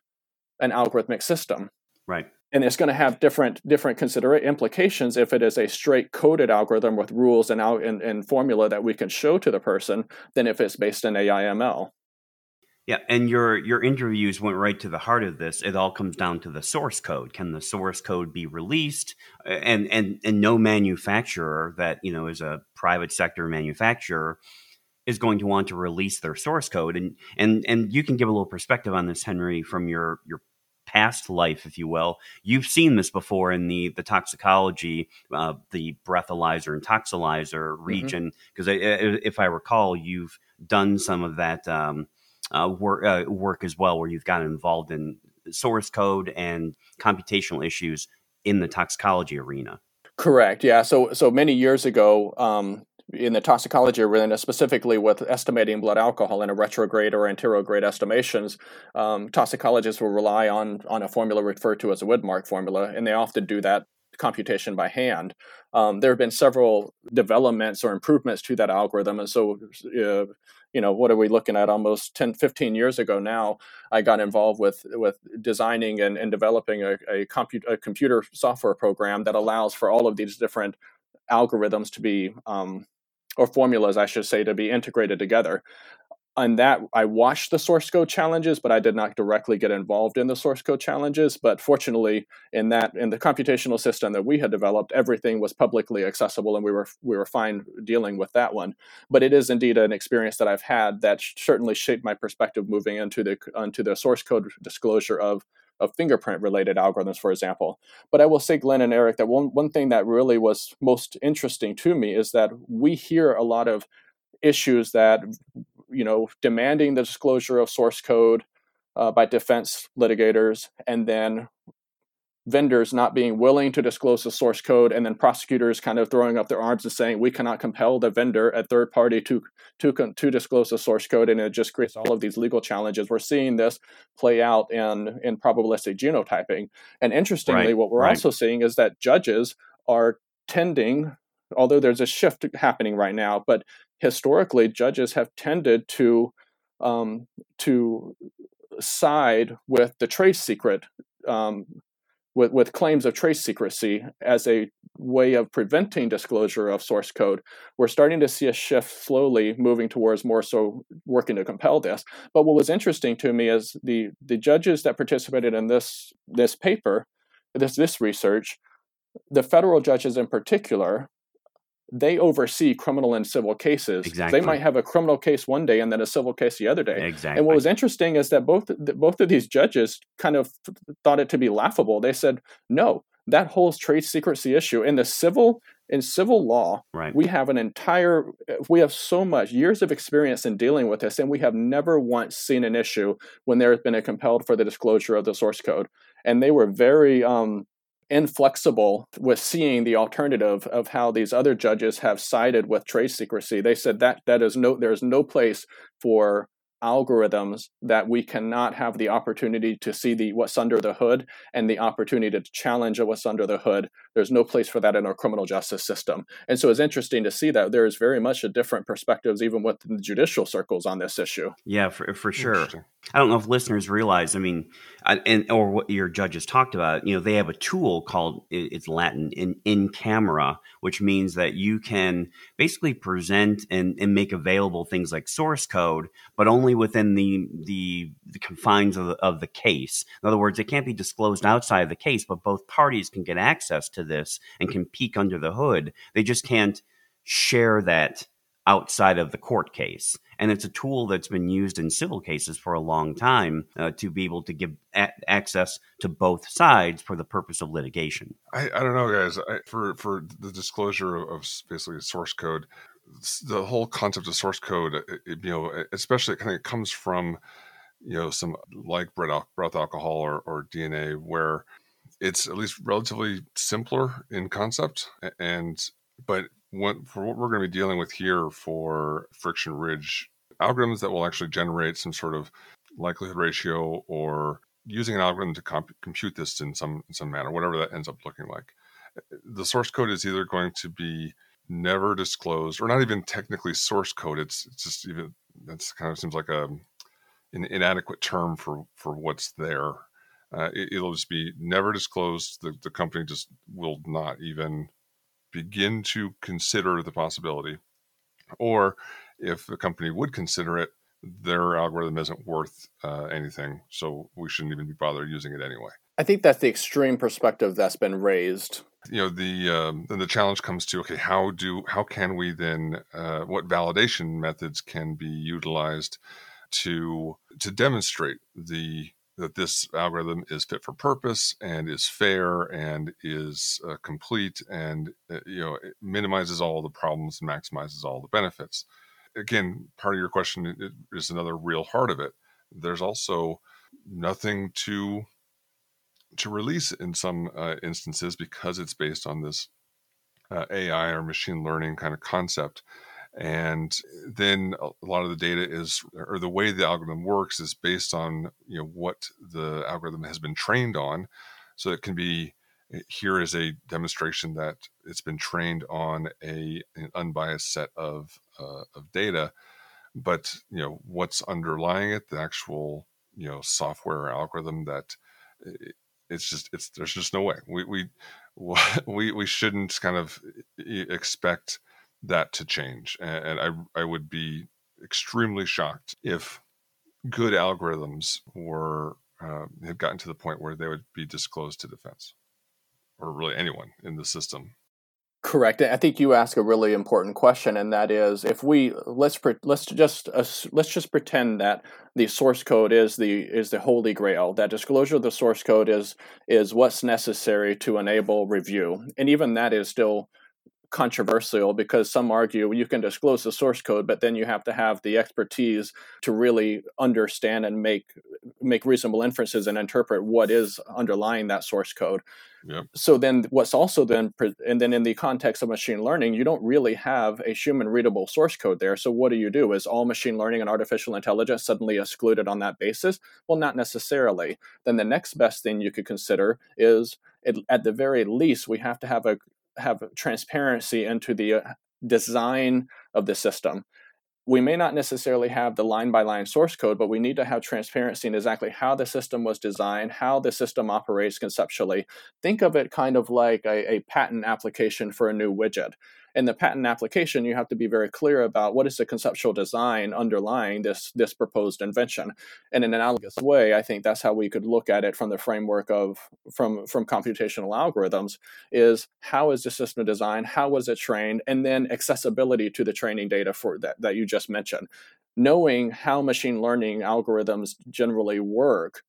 C: an algorithmic system?
B: Right
C: and it's going to have different different considerate implications if it is a straight coded algorithm with rules and, out, and, and formula that we can show to the person than if it's based in AIML.
B: Yeah, and your your interviews went right to the heart of this. It all comes down to the source code. Can the source code be released? And and and no manufacturer that you know is a private sector manufacturer is going to want to release their source code. And and and you can give a little perspective on this, Henry, from your your past life, if you will. You've seen this before in the the toxicology, uh, the breathalyzer and toxalyzer mm-hmm. region, because mm-hmm. if I recall, you've done some of that um, uh, work uh, work as well, where you've gotten involved in source code and computational issues in the toxicology arena.
C: Correct. Yeah. So so many years ago, um, in the toxicology arena, specifically with estimating blood alcohol in a retrograde or anterograde estimations, um, toxicologists will rely on on a formula referred to as a Widmark formula, and they often do that computation by hand. Um, there have been several developments or improvements to that algorithm, and so. Uh, you know what are we looking at almost 10 15 years ago now i got involved with with designing and, and developing a, a, compute, a computer software program that allows for all of these different algorithms to be um, or formulas, I should say, to be integrated together. On that, I watched the source code challenges, but I did not directly get involved in the source code challenges. But fortunately, in that in the computational system that we had developed, everything was publicly accessible, and we were we were fine dealing with that one. But it is indeed an experience that I've had that certainly shaped my perspective moving into the into the source code disclosure of of fingerprint related algorithms, for example. But I will say, Glenn and Eric, that one, one thing that really was most interesting to me is that we hear a lot of issues that, you know, demanding the disclosure of source code uh, by defense litigators and then vendors not being willing to disclose the source code and then prosecutors kind of throwing up their arms and saying we cannot compel the vendor a third party to to to disclose the source code and it just creates all of these legal challenges we're seeing this play out in in probabilistic genotyping and interestingly right, what we're right. also seeing is that judges are tending although there's a shift happening right now but historically judges have tended to um, to side with the trade secret um, with, with claims of trace secrecy as a way of preventing disclosure of source code. We're starting to see a shift slowly moving towards more so working to compel this. But what was interesting to me is the the judges that participated in this this paper, this this research, the federal judges in particular, they oversee criminal and civil cases.
B: Exactly.
C: They might have a criminal case one day and then a civil case the other day.
B: Exactly.
C: And what was interesting is that both both of these judges kind of thought it to be laughable. They said, "No, that whole trade secrecy issue in the civil in civil law,
B: right.
C: we have an entire we have so much years of experience in dealing with this and we have never once seen an issue when there has been a compelled for the disclosure of the source code." And they were very um, inflexible with seeing the alternative of how these other judges have sided with trade secrecy. They said that that is no there is no place for algorithms that we cannot have the opportunity to see the what's under the hood and the opportunity to challenge what's under the hood. There's no place for that in our criminal justice system. And so it's interesting to see that there is very much a different perspectives even within the judicial circles on this issue.
B: Yeah for, for sure. I don't know if listeners realize i mean and or what your judges talked about you know they have a tool called it's latin in in camera which means that you can basically present and, and make available things like source code but only only within the the, the confines of the, of the case. In other words, it can't be disclosed outside of the case, but both parties can get access to this and can peek under the hood. They just can't share that outside of the court case. And it's a tool that's been used in civil cases for a long time uh, to be able to give a- access to both sides for the purpose of litigation.
A: I, I don't know, guys. I, for for the disclosure of basically source code, the whole concept of source code, it, you know, especially it kind of comes from, you know, some like breath, breath alcohol or, or DNA, where it's at least relatively simpler in concept, and but what, for what we're going to be dealing with here for friction ridge algorithms that will actually generate some sort of likelihood ratio or using an algorithm to comp- compute this in some in some manner, whatever that ends up looking like. The source code is either going to be never disclosed or not even technically source code. It's, it's just even that's kind of seems like a an inadequate term for for what's there. Uh, it, will just be never disclosed. The, the company just will not even begin to consider the possibility. Or if the company would consider it, their algorithm isn't worth uh, anything, so we shouldn't even be bothered using it anyway.
C: I think that's the extreme perspective that's been raised.
A: You know, the um, then the challenge comes to okay, how do how can we then uh, what validation methods can be utilized to to demonstrate the that this algorithm is fit for purpose and is fair and is uh, complete and uh, you know minimizes all the problems and maximizes all the benefits? Again part of your question is another real heart of it. There's also nothing to to release in some uh, instances because it's based on this uh, ai or machine learning kind of concept. And then a lot of the data is or the way the algorithm works is based on you know what the algorithm has been trained on. So it can be eh, here is a demonstration that it's been trained on a an unbiased set of uh, of data. But you know what's underlying it the actual you know software algorithm that eh, it's just it's there's just no way we we we we shouldn't kind of expect that to change. And I, I would be extremely shocked if good algorithms were uh, had gotten to the point where they would be disclosed to defense or really anyone in the system.
C: Correct. I think you ask a really important question, and that is, if we let's let's just uh, let's just pretend that the source code is the is the holy grail. That disclosure of the source code is is what's necessary to enable review, and even that is still controversial because some argue you can disclose the source code but then you have to have the expertise to really understand and make make reasonable inferences and interpret what is underlying that source code. Yep. so then what's also then and then in the context of machine learning you don't really have a human readable source code there. So what do you do? Is all machine learning and artificial intelligence suddenly excluded on that basis? Well not necessarily. Then the next best thing you could consider is at the very least we have to have a, have transparency into the uh, design of the system. We may not necessarily have the line by line source code, but we need to have transparency in exactly how the system was designed, how the system operates conceptually. Think of it kind of like a, a patent application for a new widget in the patent application, you have to be very clear about what is the conceptual design underlying this this proposed invention. In an analogous way, I think that's how we could look at it from the framework of from from computational algorithms is how is the system designed, how was it trained, and then accessibility to the training data for that that you just mentioned. Knowing how machine learning algorithms generally work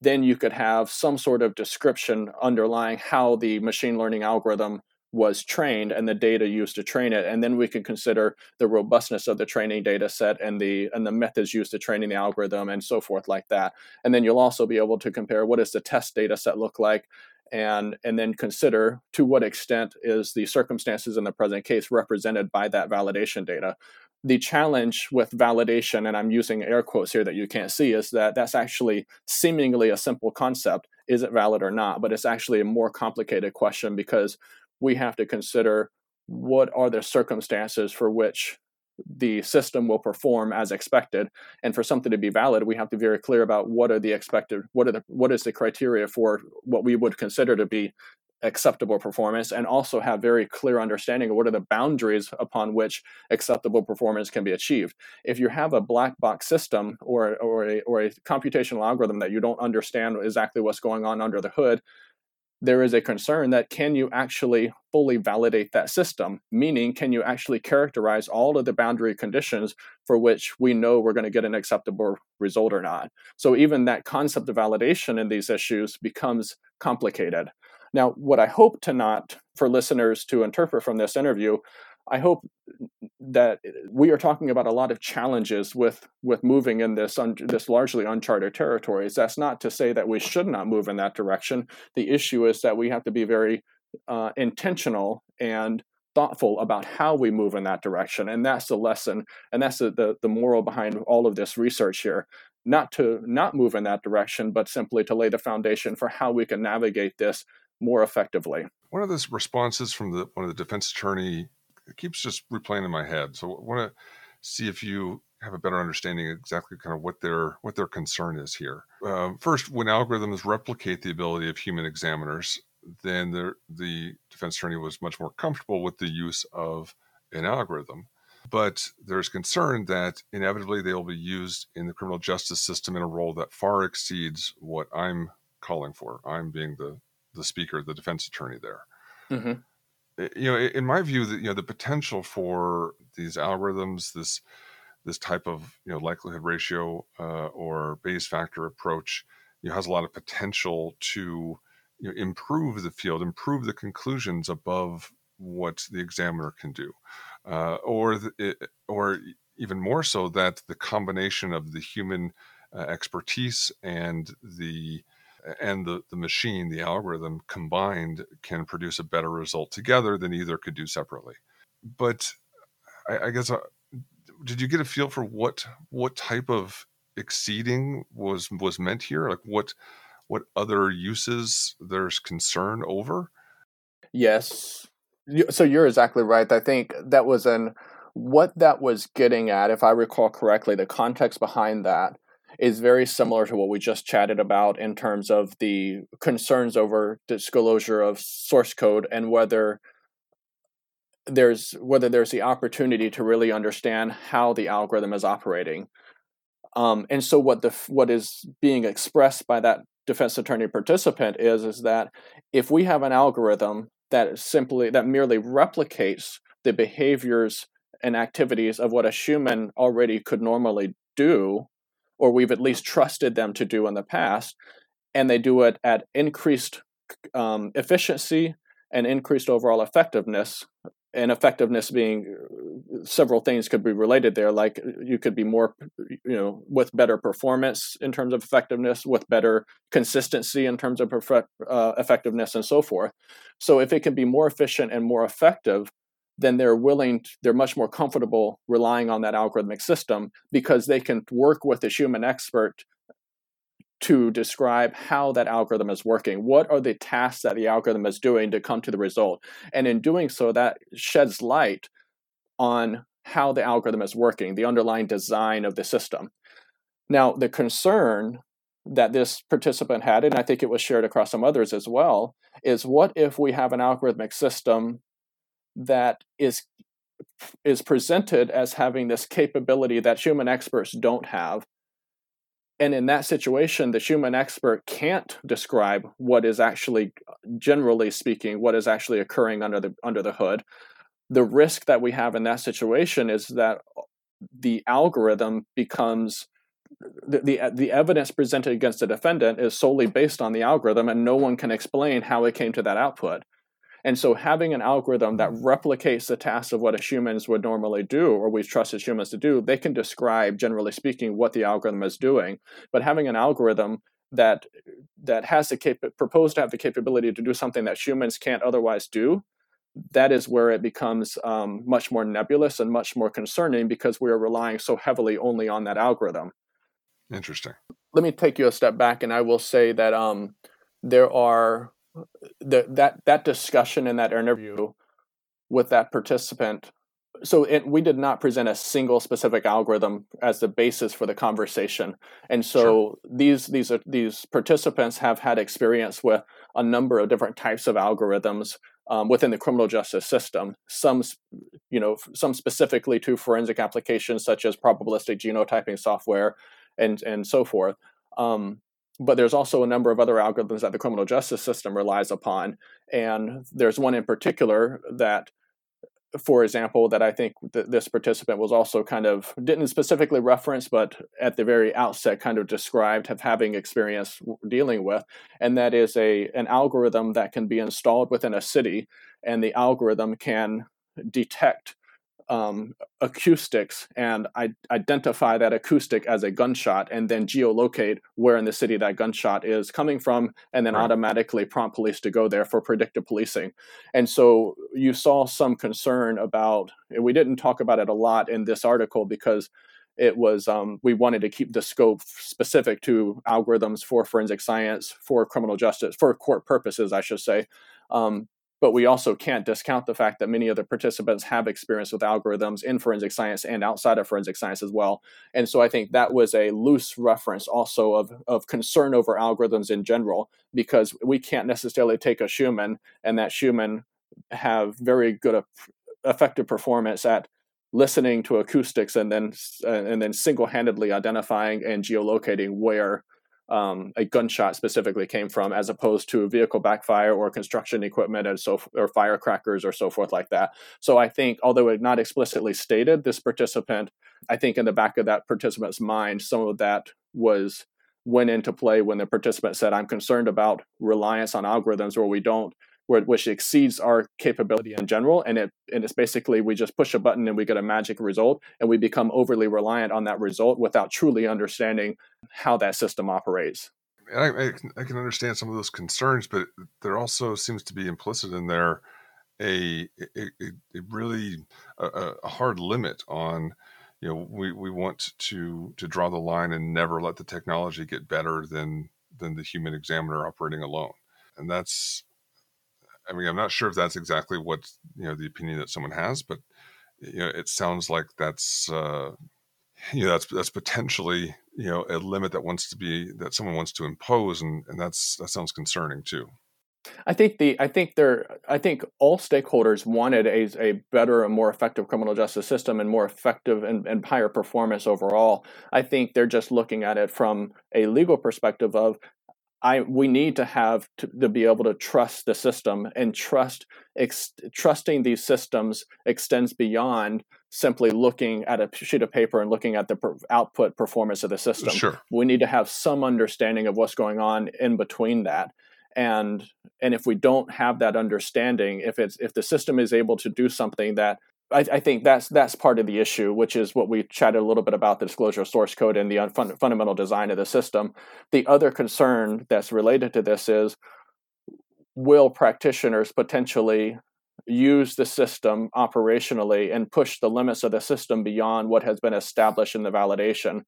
C: then you could have some sort of description underlying how the machine learning algorithm was trained and the data used to train it and then we can consider the robustness of the training data set and the and the methods used to training the algorithm and so forth like that. And then you'll also be able to compare what does the test data set look like and and then consider to what extent is the circumstances in the present case represented by that validation data. The challenge with validation and i'm using air quotes here that you can't see is that that's actually seemingly a simple concept is it valid or not but it's actually a more complicated question because we have to consider what are the circumstances for which the system will perform as expected. And for something to be valid we have to be very clear about what are the expected what are the what is the criteria for what we would consider to be acceptable performance and also have very clear understanding of what are the boundaries upon which acceptable performance can be achieved. If you have a black box system or or a, or a computational algorithm that you don't understand exactly what's going on under the hood there is a concern that can you actually fully validate that system? Meaning, can you actually characterize all of the boundary conditions for which we know we're going to get an acceptable result or not? So, even that concept of validation in these issues becomes complicated. Now, what I hope to not for listeners to interpret from this interview I hope that we are talking about a lot of challenges with with moving in this un, this largely uncharted territories. That's not to say that we should not move in that direction. The issue is that we have to be very uh, intentional and thoughtful about how we move in that direction, and that's the lesson, and that's the, the the moral behind all of this research here. Not to not move in that direction, but simply to lay the foundation for how we can navigate this more effectively.
A: One of the responses from the one of the defense attorney it keeps just replaying in my head. So I want to see if you have a better understanding exactly kind of what their what their concern is here. Um, first, when algorithms replicate the ability of human examiners, then the the defense attorney was much more comfortable with the use of an algorithm. But there's concern that inevitably they will be used in the criminal justice system in a role that far exceeds what I'm calling for. I'm being the the speaker, the defense attorney there. Mm-hmm. Eh, you know, in my view, that you know the potential for these algorithms, this this type of you know likelihood ratio uh, or Bayes factor approach, you know, has a lot of potential to you know, improve the field, improve the conclusions above what the examiner can do, uh, or the, or even more so that the combination of the human uh, expertise and the and the, the machine, the algorithm combined can produce a better result together than either could do separately. But I, I guess, uh, did you get a feel for what what type of exceeding was was meant here? Like what what other uses there's concern over?
C: Yes. So you're exactly right. I think that was an what that was getting at, if I recall correctly, the context behind that is very similar to what we just chatted about in terms of the concerns over disclosure of source code and whether there's whether there's the opportunity to really understand how the algorithm is operating. Um, and so what the what is being expressed by that defense attorney participant is is that if we have an algorithm that simply that merely replicates the behaviors and activities of what a human already could normally do or we've at least trusted them to do in the past, and they do it at increased um, efficiency and increased overall effectiveness. And effectiveness being uh, several things could be related there, like uh, you could be more, you know, with better performance in terms of effectiveness, with better consistency in terms of perfect, uh, effectiveness, and so forth. So, if it can be more efficient and more effective, then they're willing, to, they're much more comfortable relying on that algorithmic system because they can work with a human expert to describe how that algorithm is working. What are the tasks that the algorithm is doing to come to the result? And in doing so, that sheds light on how the algorithm is working, the underlying design of the system. Now, the concern that this participant had, and I think it was shared across some others as well, is what if we have an algorithmic system that is is presented as having this capability that human experts don't have. And in that situation the human expert can't describe what is actually generally speaking what is actually occurring under the under the hood. The risk that we have in that situation is that the algorithm becomes the, the, the evidence presented against the defendant is solely based on the algorithm and no one can explain how it came to that output and so having an algorithm that replicates the tasks of what humans would normally do, or we trust as humans to do, they can describe, generally speaking, what the algorithm is doing. But having an algorithm that that has the cap- proposed to have the capability to do something that humans can't otherwise do, that is where it becomes um, much more nebulous and much more concerning because we are relying so heavily only on that algorithm.
A: Interesting.
C: Let me take you a step back, and I will say that um, there are the, that that discussion in that interview with that participant so it, we did not present a single specific algorithm as the basis for the conversation and so sure. these these are, these participants have had experience with a number of different types of algorithms um, within the criminal justice system some you know some specifically to forensic applications such as probabilistic genotyping software and and so forth um, but there's also a number of other algorithms that the criminal justice system relies upon. And there's one in particular that, for example, that I think th- this participant was also kind of didn't specifically reference, but at the very outset kind of described of having experience dealing with. And that is a an algorithm that can be installed within a city, and the algorithm can detect um, acoustics and I- identify that acoustic as a gunshot and then geolocate where in the city that gunshot is coming from and then right. automatically prompt police to go there for predictive policing. And so you saw some concern about, we didn't talk about it a lot in this article because it was um, we wanted to keep the scope specific to algorithms for forensic science for criminal justice for court purposes i should say um, but we also can't discount the fact that many of the participants have experience with algorithms in forensic science and outside of forensic science as well. And so I think that was a loose reference also of, of concern over algorithms in general, because we can't necessarily take a Schumann and that Schumann have very good effective performance at listening to acoustics and then uh, and then single-handedly identifying and geolocating where um, a gunshot specifically came from, as opposed to a vehicle backfire or construction equipment and so or firecrackers or so forth like that. So I think, although it not explicitly stated, this participant, I think in the back of that participant's mind, some of that was went into play when the participant said, "I'm concerned about reliance on algorithms where we don't." Which exceeds our capability in general and it and it's basically we just push a button and we get a magic result and we become overly reliant on that result without truly understanding how that system operates.
A: I, I can understand some of those concerns but there also seems to be implicit in there a a, a really a, a hard limit on you know we, we want to to draw the line and never let the technology get better than than the human examiner operating alone. And that's I mean, I'm not sure if that's exactly what you know the opinion that someone has, but you know, it sounds like that's uh, you know that's that's potentially you know a limit that wants to be that someone wants to impose, and and that's that sounds concerning too.
C: I think the I think there I think all stakeholders wanted a, a better and more effective criminal justice system and more effective and, and higher performance overall. I think they're just looking at it from a legal perspective of I we need to have to, to, be able to trust the system and trust ex, trusting these systems extends beyond simply looking at a sheet of paper and looking at the per, output performance of the system.
A: Sure.
C: We need to have some understanding of what's going on in between that. And and if we don't have that understanding, if it's if the system is able to do something that I, I, think that's that's part of the issue, which is what we chatted a little bit about the disclosure of source code and the fun, fundamental design of the system. The other concern that's related to this is will practitioners potentially use the system operationally and push the limits of the system beyond what has been established in the validation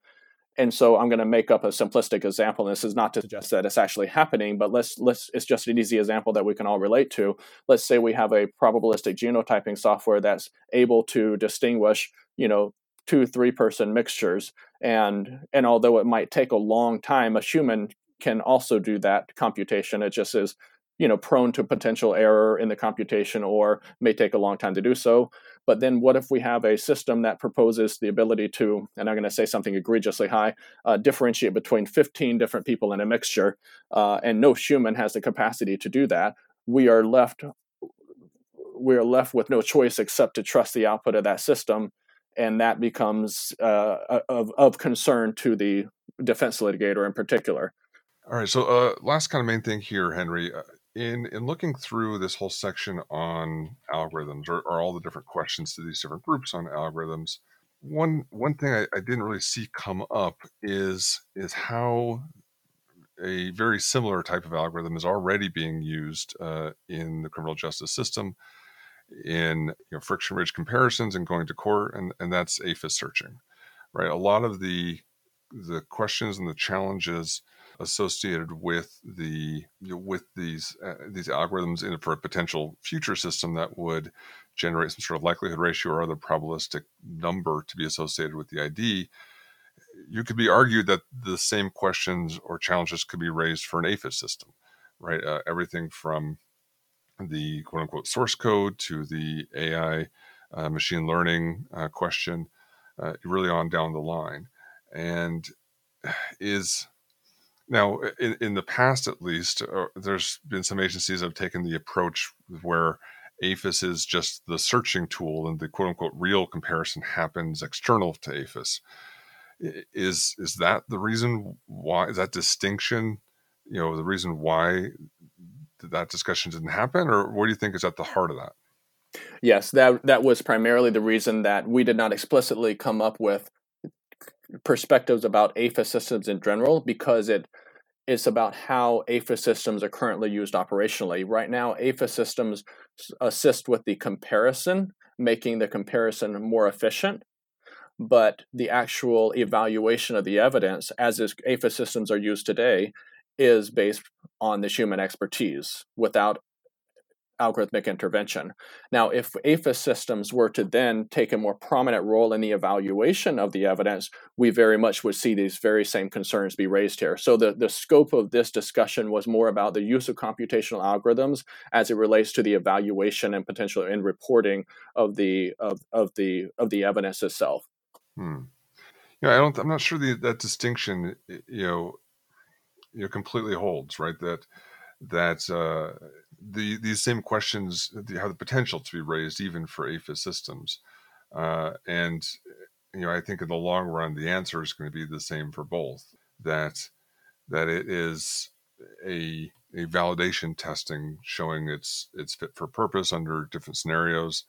C: and so I'm going to make up a simplistic example. And this is not to suggest that it's actually happening, but let's let's it's just an easy example that we can all relate to. Let's say we have a probabilistic genotyping software that's able to distinguish, you know, two three person mixtures, and and although it might take a long time, a human can also do that computation. It just is you know prone to potential error in the computation or may take a long time to do so. But then what if we have a system that proposes the ability to and i'm going to say something egregiously high uh, differentiate between 15 different people in a mixture uh, and no human has the capacity to do that we are left we are left with no choice except to trust the output of that system and that becomes uh, of, of concern to the defense litigator in particular.
A: All right so uh, last kind of main thing here henry uh, in in looking through this whole section on algorithms or, or all the different questions to these different groups on algorithms one one thing I, I, didn't really see come up is is how a very similar type of algorithm is already being used uh, in the criminal justice system in you know, friction ridge comparisons and going to court and, and that's AFIS searching right? A lot of the the questions and the challenges associated with the with these uh, these algorithms in for a potential future system that would generate some sort of likelihood ratio or other probabilistic number to be associated with the ID. You could be argued that the same questions or challenges could be raised for an AFIS system, right? Uh, everything from the quote unquote source code to the AI uh, machine learning uh, question, uh, really on down the line. And is now, in, in the past, at least, uh, there's been some agencies that have taken the approach where AFIS is just the searching tool, and the quote unquote real comparison happens external to AFIS. Is is that the reason why? Is that distinction, you know, the reason why that discussion didn't happen, or what do you think is at the heart of that?
C: Yes, that that was primarily the reason that we did not explicitly come up with perspectives about AFIS systems in general because it is about how AFIS systems are currently used operationally. Right now, AFIS systems assist with the comparison, making the comparison more efficient. But the actual evaluation of the evidence, as is AFIS systems are used today, is based on the human expertise without algorithmic intervention. Now, if AFIS systems were to then take a more prominent role in the evaluation of the evidence, we very much would see these very same concerns be raised here. So the, the scope of this discussion was more about the use of computational algorithms as it relates to the evaluation and potential in reporting of the of, of the of the evidence itself.
A: Hmm. Yeah, I don't. I'm not sure the, that distinction, you know, you know, completely holds. Right. That that uh, the these same questions have the potential to be raised even for AFIS systems. Uh, and you know, I think in the long run, the answer is going to be the same for both. That that it is a a validation testing showing its its fit for purpose under different scenarios,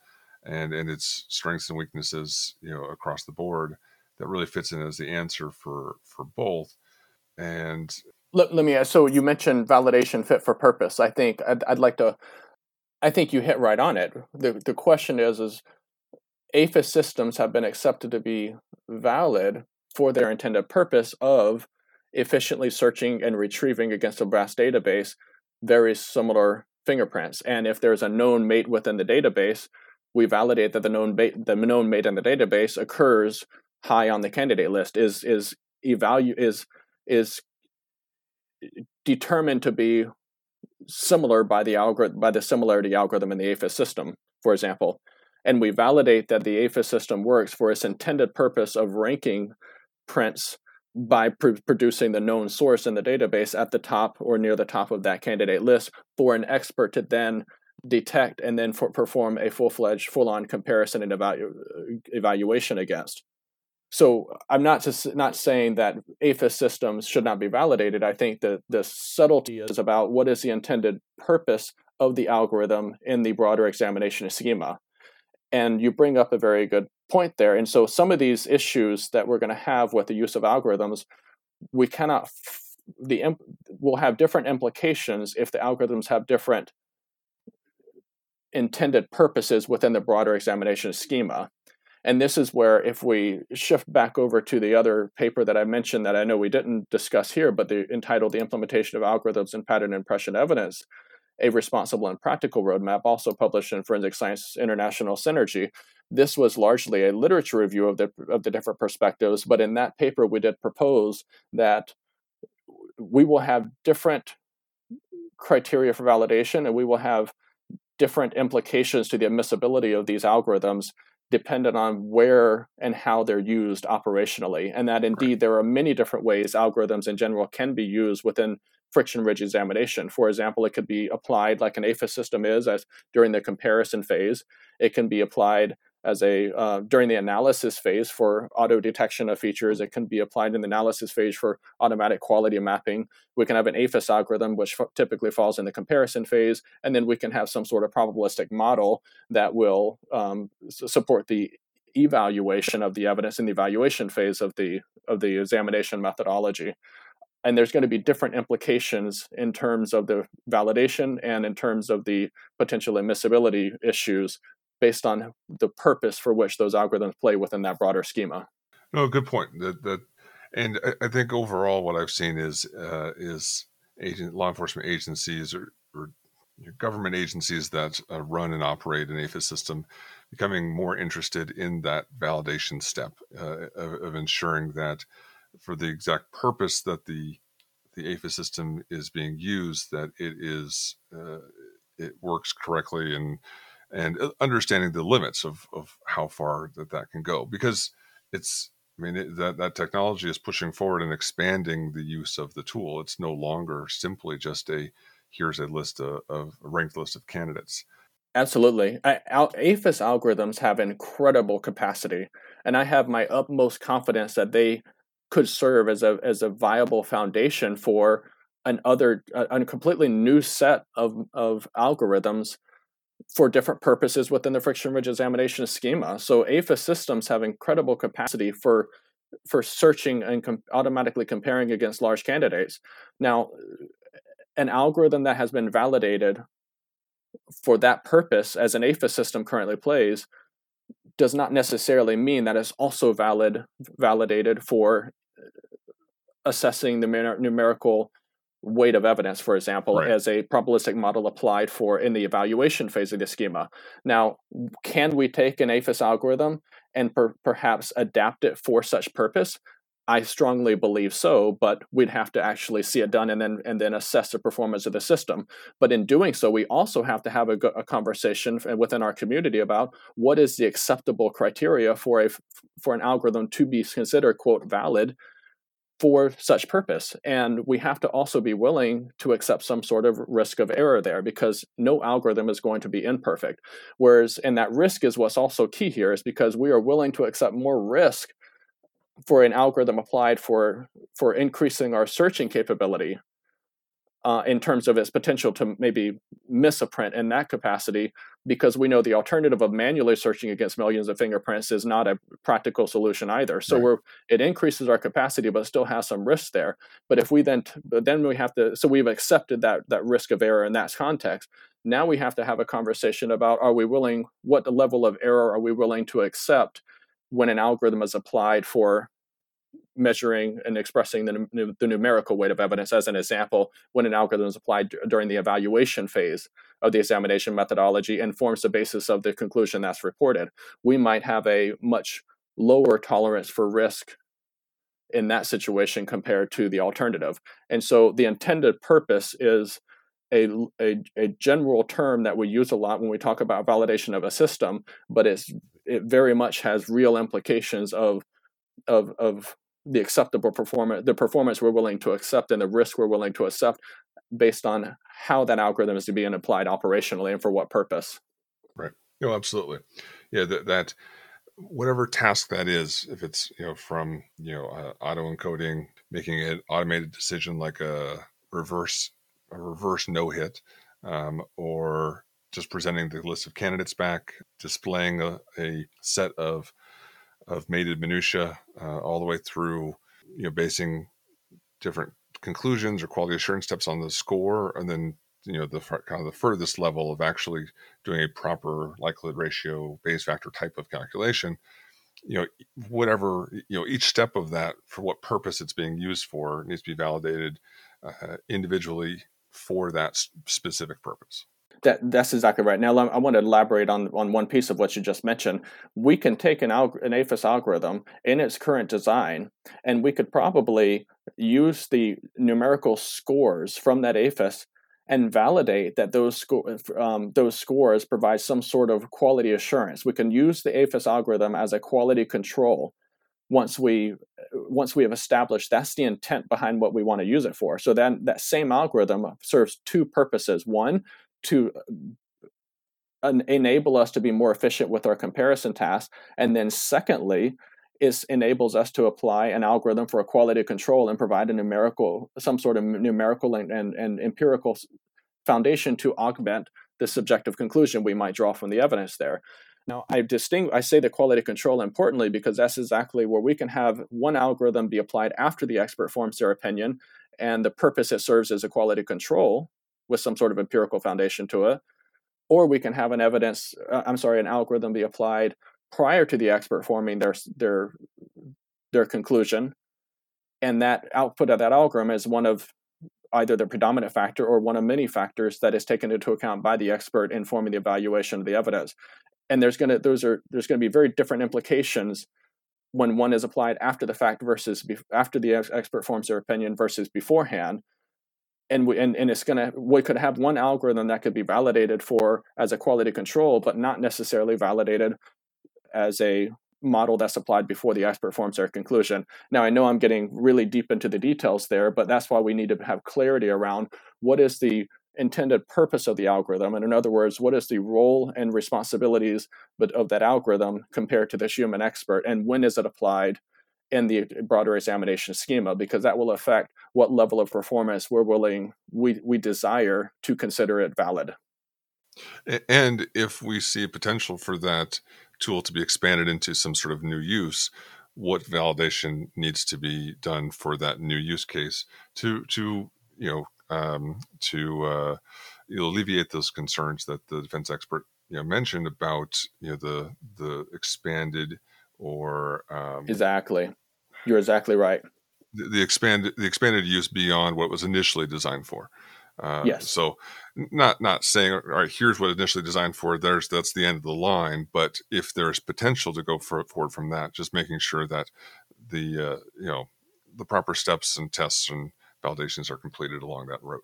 A: and and its strengths and weaknesses, you know, across the board. That really fits in as the answer for for both. And
C: let, let me ask, so you mentioned validation fit for purpose. I think I'd, I'd, like to i think you hit right on it. The, the question is is AFIS systems have been accepted to be valid for their intended purpose of efficiently searching and retrieving against a vast database very similar fingerprints. And if there's a known mate within the database we validate that the known mate the known mate in the database occurs high on the candidate list. Is is evalu is is determined to be similar by the algorithm by the similarity algorithm in the AFIS system, for example. And we validate that the AFIS system works for its intended purpose of ranking prints by pr- producing the known source in the database at the top or near the top of that candidate list for an expert to then detect and then for, perform a full-fledged full-on comparison and evalu- evaluation against so I'm not just not saying that AFIS systems should not be validated. I think that the subtlety is about what is the intended purpose of the algorithm in the broader examination schema. And you bring up a very good point there. And so some of these issues that we're going to have with the use of algorithms, we cannot the will have different implications if the algorithms have different intended purposes within the broader examination schema. And this is where, if we shift back over to the other paper that I mentioned that I know we didn't discuss here, but the entitled The Implementation of Algorithms in Pattern Impression Evidence, a responsible and practical roadmap, also published in Forensic Science International Synergy. This was largely a literature review of the of the different perspectives, but in that paper we did propose that we will have different criteria for validation and we will have different implications to the admissibility of these algorithms dependent on where and how they're used operationally. And that indeed right. there are many different ways algorithms in general can be used within friction ridge examination. For example, it could be applied like an AFIS system is as during the comparison phase. It can be applied as a uh, during the analysis phase for auto detection of features. It can be applied in the analysis phase for automatic quality mapping. We can have an AFIS algorithm, which f- typically falls in the comparison phase, and then we can have some sort of probabilistic model that will um, s- support the evaluation of the evidence in the evaluation phase of the of the examination methodology and there's going to be different implications in terms of the validation and in terms of the potential admissibility issues based on the purpose for which those algorithms play within that broader schema.
A: No, good point. That that, and I, I think overall, what I've seen is uh, is agent law enforcement agencies or, or government agencies that uh, run and operate an AFIS system becoming more interested in that validation step uh, of, of, ensuring that for the exact purpose that the the AFIS system is being used, that it is uh, it works correctly and and uh, understanding the limits of, of how far that that can go because it's i mean it, that that technology is pushing forward and expanding the use of the tool. It's no longer simply just a here's a list of, of a ranked list of candidates.
C: Absolutely. I, AFIS algorithms have incredible capacity and i have my utmost confidence that they could serve as a as a viable foundation for an other a, a completely new set of of algorithms for different purposes within the friction ridge examination schema. So AFIS systems have incredible capacity for for searching and com- automatically comparing against large candidates. Now, an algorithm that has been validated for that purpose, as an AFIS system currently plays, does not necessarily mean that it's also valid validated for uh, assessing the numerical weight of evidence, for example, right. as a probabilistic model applied for in the evaluation phase of the schema. Now, can we take an AFIS algorithm and per- perhaps adapt it for such purpose? I strongly believe so, but we'd have to actually see it done and then and then assess the performance of the system. But in doing so, we also have to have a, a conversation within our community about what is the acceptable criteria for a for an algorithm to be considered quote valid for such purpose. And we have to also be willing to accept some sort of risk of error there because no algorithm is going to be imperfect. Whereas, and that risk is what's also key here is because we are willing to accept more risk for an algorithm applied for for increasing our searching capability uh, in terms of its potential to maybe miss a print in that capacity, because we know the alternative of manually searching against millions of fingerprints is not a practical solution either. So right. we're it increases our capacity, but still has some risks there. But if we then but then we have to so we've accepted that that risk of error in that context. Now we have to have a conversation about are we willing what level of error are we willing to accept when an algorithm is applied for measuring and expressing the, the numerical weight of evidence as an example when an algorithm is applied during the evaluation phase of the examination methodology and forms the basis of the conclusion that's reported. We might have a much lower tolerance for risk in that situation compared to the alternative. And so the intended purpose is a, a, a, general term that we use a lot when we talk about validation of a system, but it's it very much has real implications of of of the acceptable performance, the performance we're willing to accept, and the risk we're willing to accept, based on how that algorithm is being applied operationally and for what purpose.
A: Right. No, absolutely. Yeah, that, that whatever task that is, if it's you know from you know uh, auto encoding, making an automated decision like a reverse a reverse no hit, um, or just presenting the list of candidates back, displaying a, a set of of mated minutia uh, all the way through, you know, basing different conclusions or quality assurance steps on the score, and then you know the kind of the furthest level of actually doing a proper likelihood ratio Bayes factor type of calculation. You know, whatever you know, each step of that for what purpose it's being used for needs to be validated uh, individually for that specific purpose.
C: That that's exactly right. Now I want to elaborate on on one piece of what you just mentioned. We can take an alg- an AFIS algorithm in its current design, and we could probably use the numerical scores from that AFIS and validate that those sco- um, those scores provide some sort of quality assurance. We can use the AFIS algorithm as a quality control once we once we have established that's the intent behind what we want to use it for. So then that same algorithm serves two purposes. One, to uh, enable us to be more efficient with our comparison tasks. And then, secondly, it enables us to apply an algorithm for a quality control and provide a numerical, some sort of numerical and, and, and empirical foundation to augment the subjective conclusion we might draw from the evidence there. Now, I distinct, I say the quality control importantly because that's exactly where we can have one algorithm be applied after the expert forms their opinion, and the purpose it serves as a quality control with some sort of empirical foundation to it or we can have an evidence uh, i'm sorry an algorithm be applied prior to the expert forming their their their conclusion. And that output of that algorithm is one of either the predominant factor or one of many factors that is taken into account by the expert in forming the evaluation of the evidence. And there's going to those are there's going to be very different implications when one is applied after the fact versus be, after the expert forms their opinion versus beforehand and we, and, and it's gonna we could have one algorithm that could be validated for as a quality control, but not necessarily validated as a model that's applied before the expert forms their conclusion. Now I know I'm getting really deep into the details there, but that's why we need to have clarity around what is the intended purpose of the algorithm, and in other words, what is the role and responsibilities of that algorithm compared to this human expert, and when is it applied in the broader examination schema because that will affect what level of performance we're willing we we desire to consider it valid.
A: And if we see potential for that tool to be expanded into some sort of new use, what validation needs to be done for that new use case to to you know um, to uh, alleviate those concerns that the defense expert you know mentioned about you know the the expanded or um,
C: exactly you're exactly right
A: the, the expanded the expanded use beyond what was initially designed for uh,
C: yes.
A: So, not not saying, all right, here's what initially designed for. There's that's the end of the line. But if there's potential to go for, forward from that, just making sure that the uh, you know the proper steps and tests and validations are completed along that route.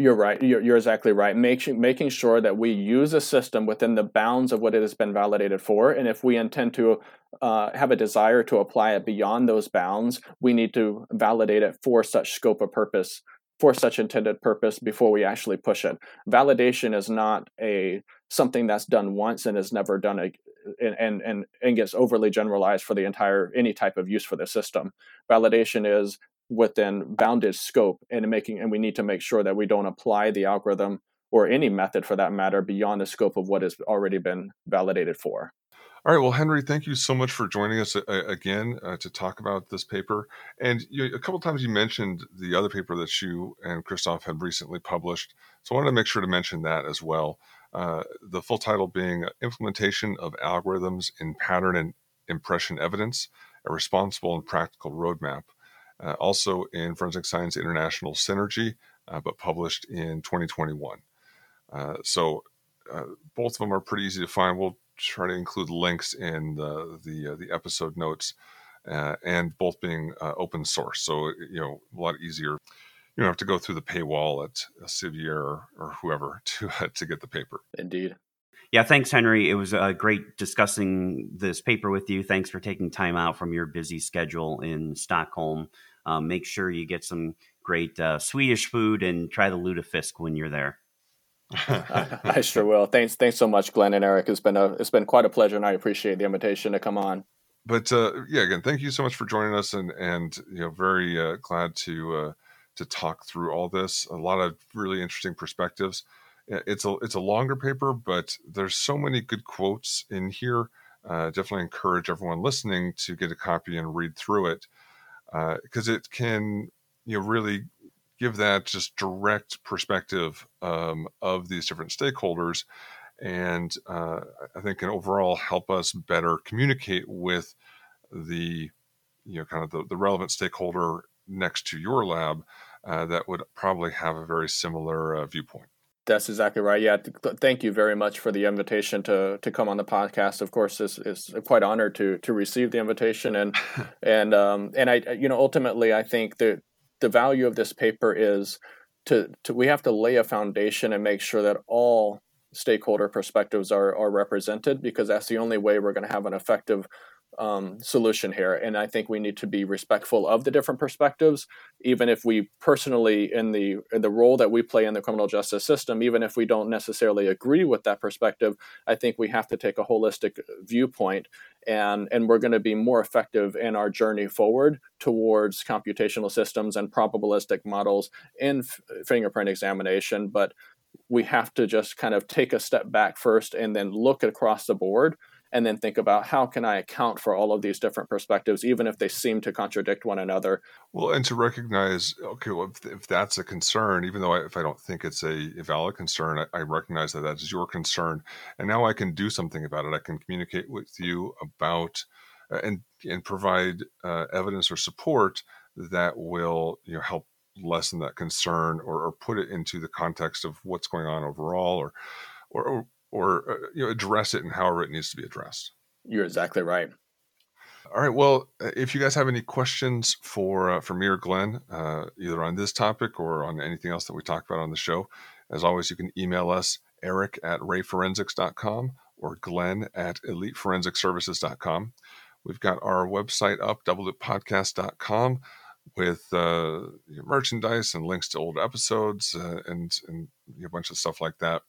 C: You're right. You're, you're exactly right. Making making sure that we use a system within the bounds of what it has been validated for, and if we intend to uh, have a desire to apply it beyond those bounds, we need to validate it for such scope of purpose for such intended purpose before we actually push it. Validation is not a something that's done once and is never done a, and, and and gets overly generalized for the entire any type of use for the system. Validation is within bounded scope and making and we need to make sure that we don't apply the algorithm or any method for that matter beyond the scope of what has already been validated for.
A: All right. Well, Henry, thank you so much for joining us uh, again uh, to talk about this paper. And you, a couple times you mentioned the other paper that you and Christophe had recently published. So I wanted to make sure to mention that as well. Uh, the full title being Implementation of Algorithms in Pattern and Impression Evidence, a Responsible and Practical Roadmap. Uh, also in Forensic Science International Synergy, uh, but published in 2021. Uh, so both of them are pretty easy to find. We'll try to include links in the the, uh, the episode notes, uh, and both being uh, open source, so you know a lot easier. You don't have to go through the paywall at Elsevier or, or whoever to uh, to get the paper.
C: Indeed.
B: Yeah, thanks, Henry. It was uh, great discussing this paper with you. Thanks for taking time out from your busy schedule in Stockholm. Um, make sure you get some great uh, Swedish food and try the lutefisk when you're there.
C: I sure will. Thanks, thanks so much, Glenn and Eric. It's been a it's been quite a pleasure, and I appreciate the invitation to come on.
A: But uh, yeah, again, thank you so much for joining us, and and you know, very uh, glad to uh, to talk through all this. A lot of really interesting perspectives. It's a it's a longer paper, but there's so many good quotes in here. Uh, definitely encourage everyone listening to get a copy and read through it because uh, it can you know really give that just direct perspective um, of these different stakeholders and uh, i think can overall help us better communicate with the you know kind of the, the relevant stakeholder next to your lab uh, that would probably have a very similar uh, viewpoint
C: that's exactly right. Yeah, thank you very much for the invitation to to come on the podcast. Of course, it's, it's quite honored to to receive the invitation and and um, and I you know ultimately I think that the value of this paper is to, to we have to lay a foundation and make sure that all stakeholder perspectives are, are represented because that's the only way we're going to have an effective um, solution here. And I think we need to be respectful of the different perspectives, even if we personally, in the in the role that we play in the criminal justice system, even if we don't necessarily agree with that perspective, I think we have to take a holistic viewpoint, and and we're going to be more effective in our journey forward towards computational systems and probabilistic models in f- fingerprint examination. But we have to just kind of take a step back first and then look across the board and then think about how can I account for all of these different perspectives, even if they seem to contradict one another.
A: Well, and to recognize, okay, well, if, if that's a concern, even though I, if I don't think it's a, valid concern, I, I, recognize that that is your concern, and now I can do something about it. I can communicate with you about uh, and and provide uh, evidence or support that will you know help lessen that concern or, or put it into the context of what's going on overall or or, or uh, you know address it and however it needs to be addressed.
C: You're exactly right.
A: All right. Well, uh, if you guys have any questions for uh, for me or Glenn, uh, either on this topic or on anything else that we talked about on the show, as always, you can email us Eric at rayforensics.com or Glenn at eliteforensicservices.com. We've got our website up, doubletappodcast.com, with uh, merchandise and links to old episodes uh, and, and a bunch of stuff like that.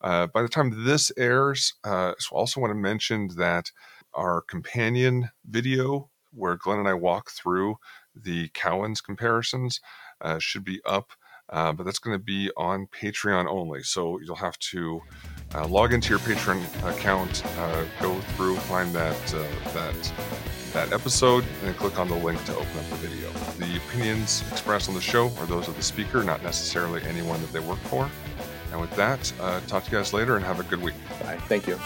A: Uh, by the time this airs, uh, so I also want to mention that our companion video, where Glenn and I walk through the Cowan's comparisons, uh, should be up uh, but that's going to be on Patreon only. So you'll have to uh, log into your Patreon account, uh, go through, find that that that episode, and click on the link to open up the video. The opinions expressed on the show are those of the speaker, not necessarily anyone that they work for. And with that, uh, talk to you guys later and have a good week.
C: Bye. Thank you.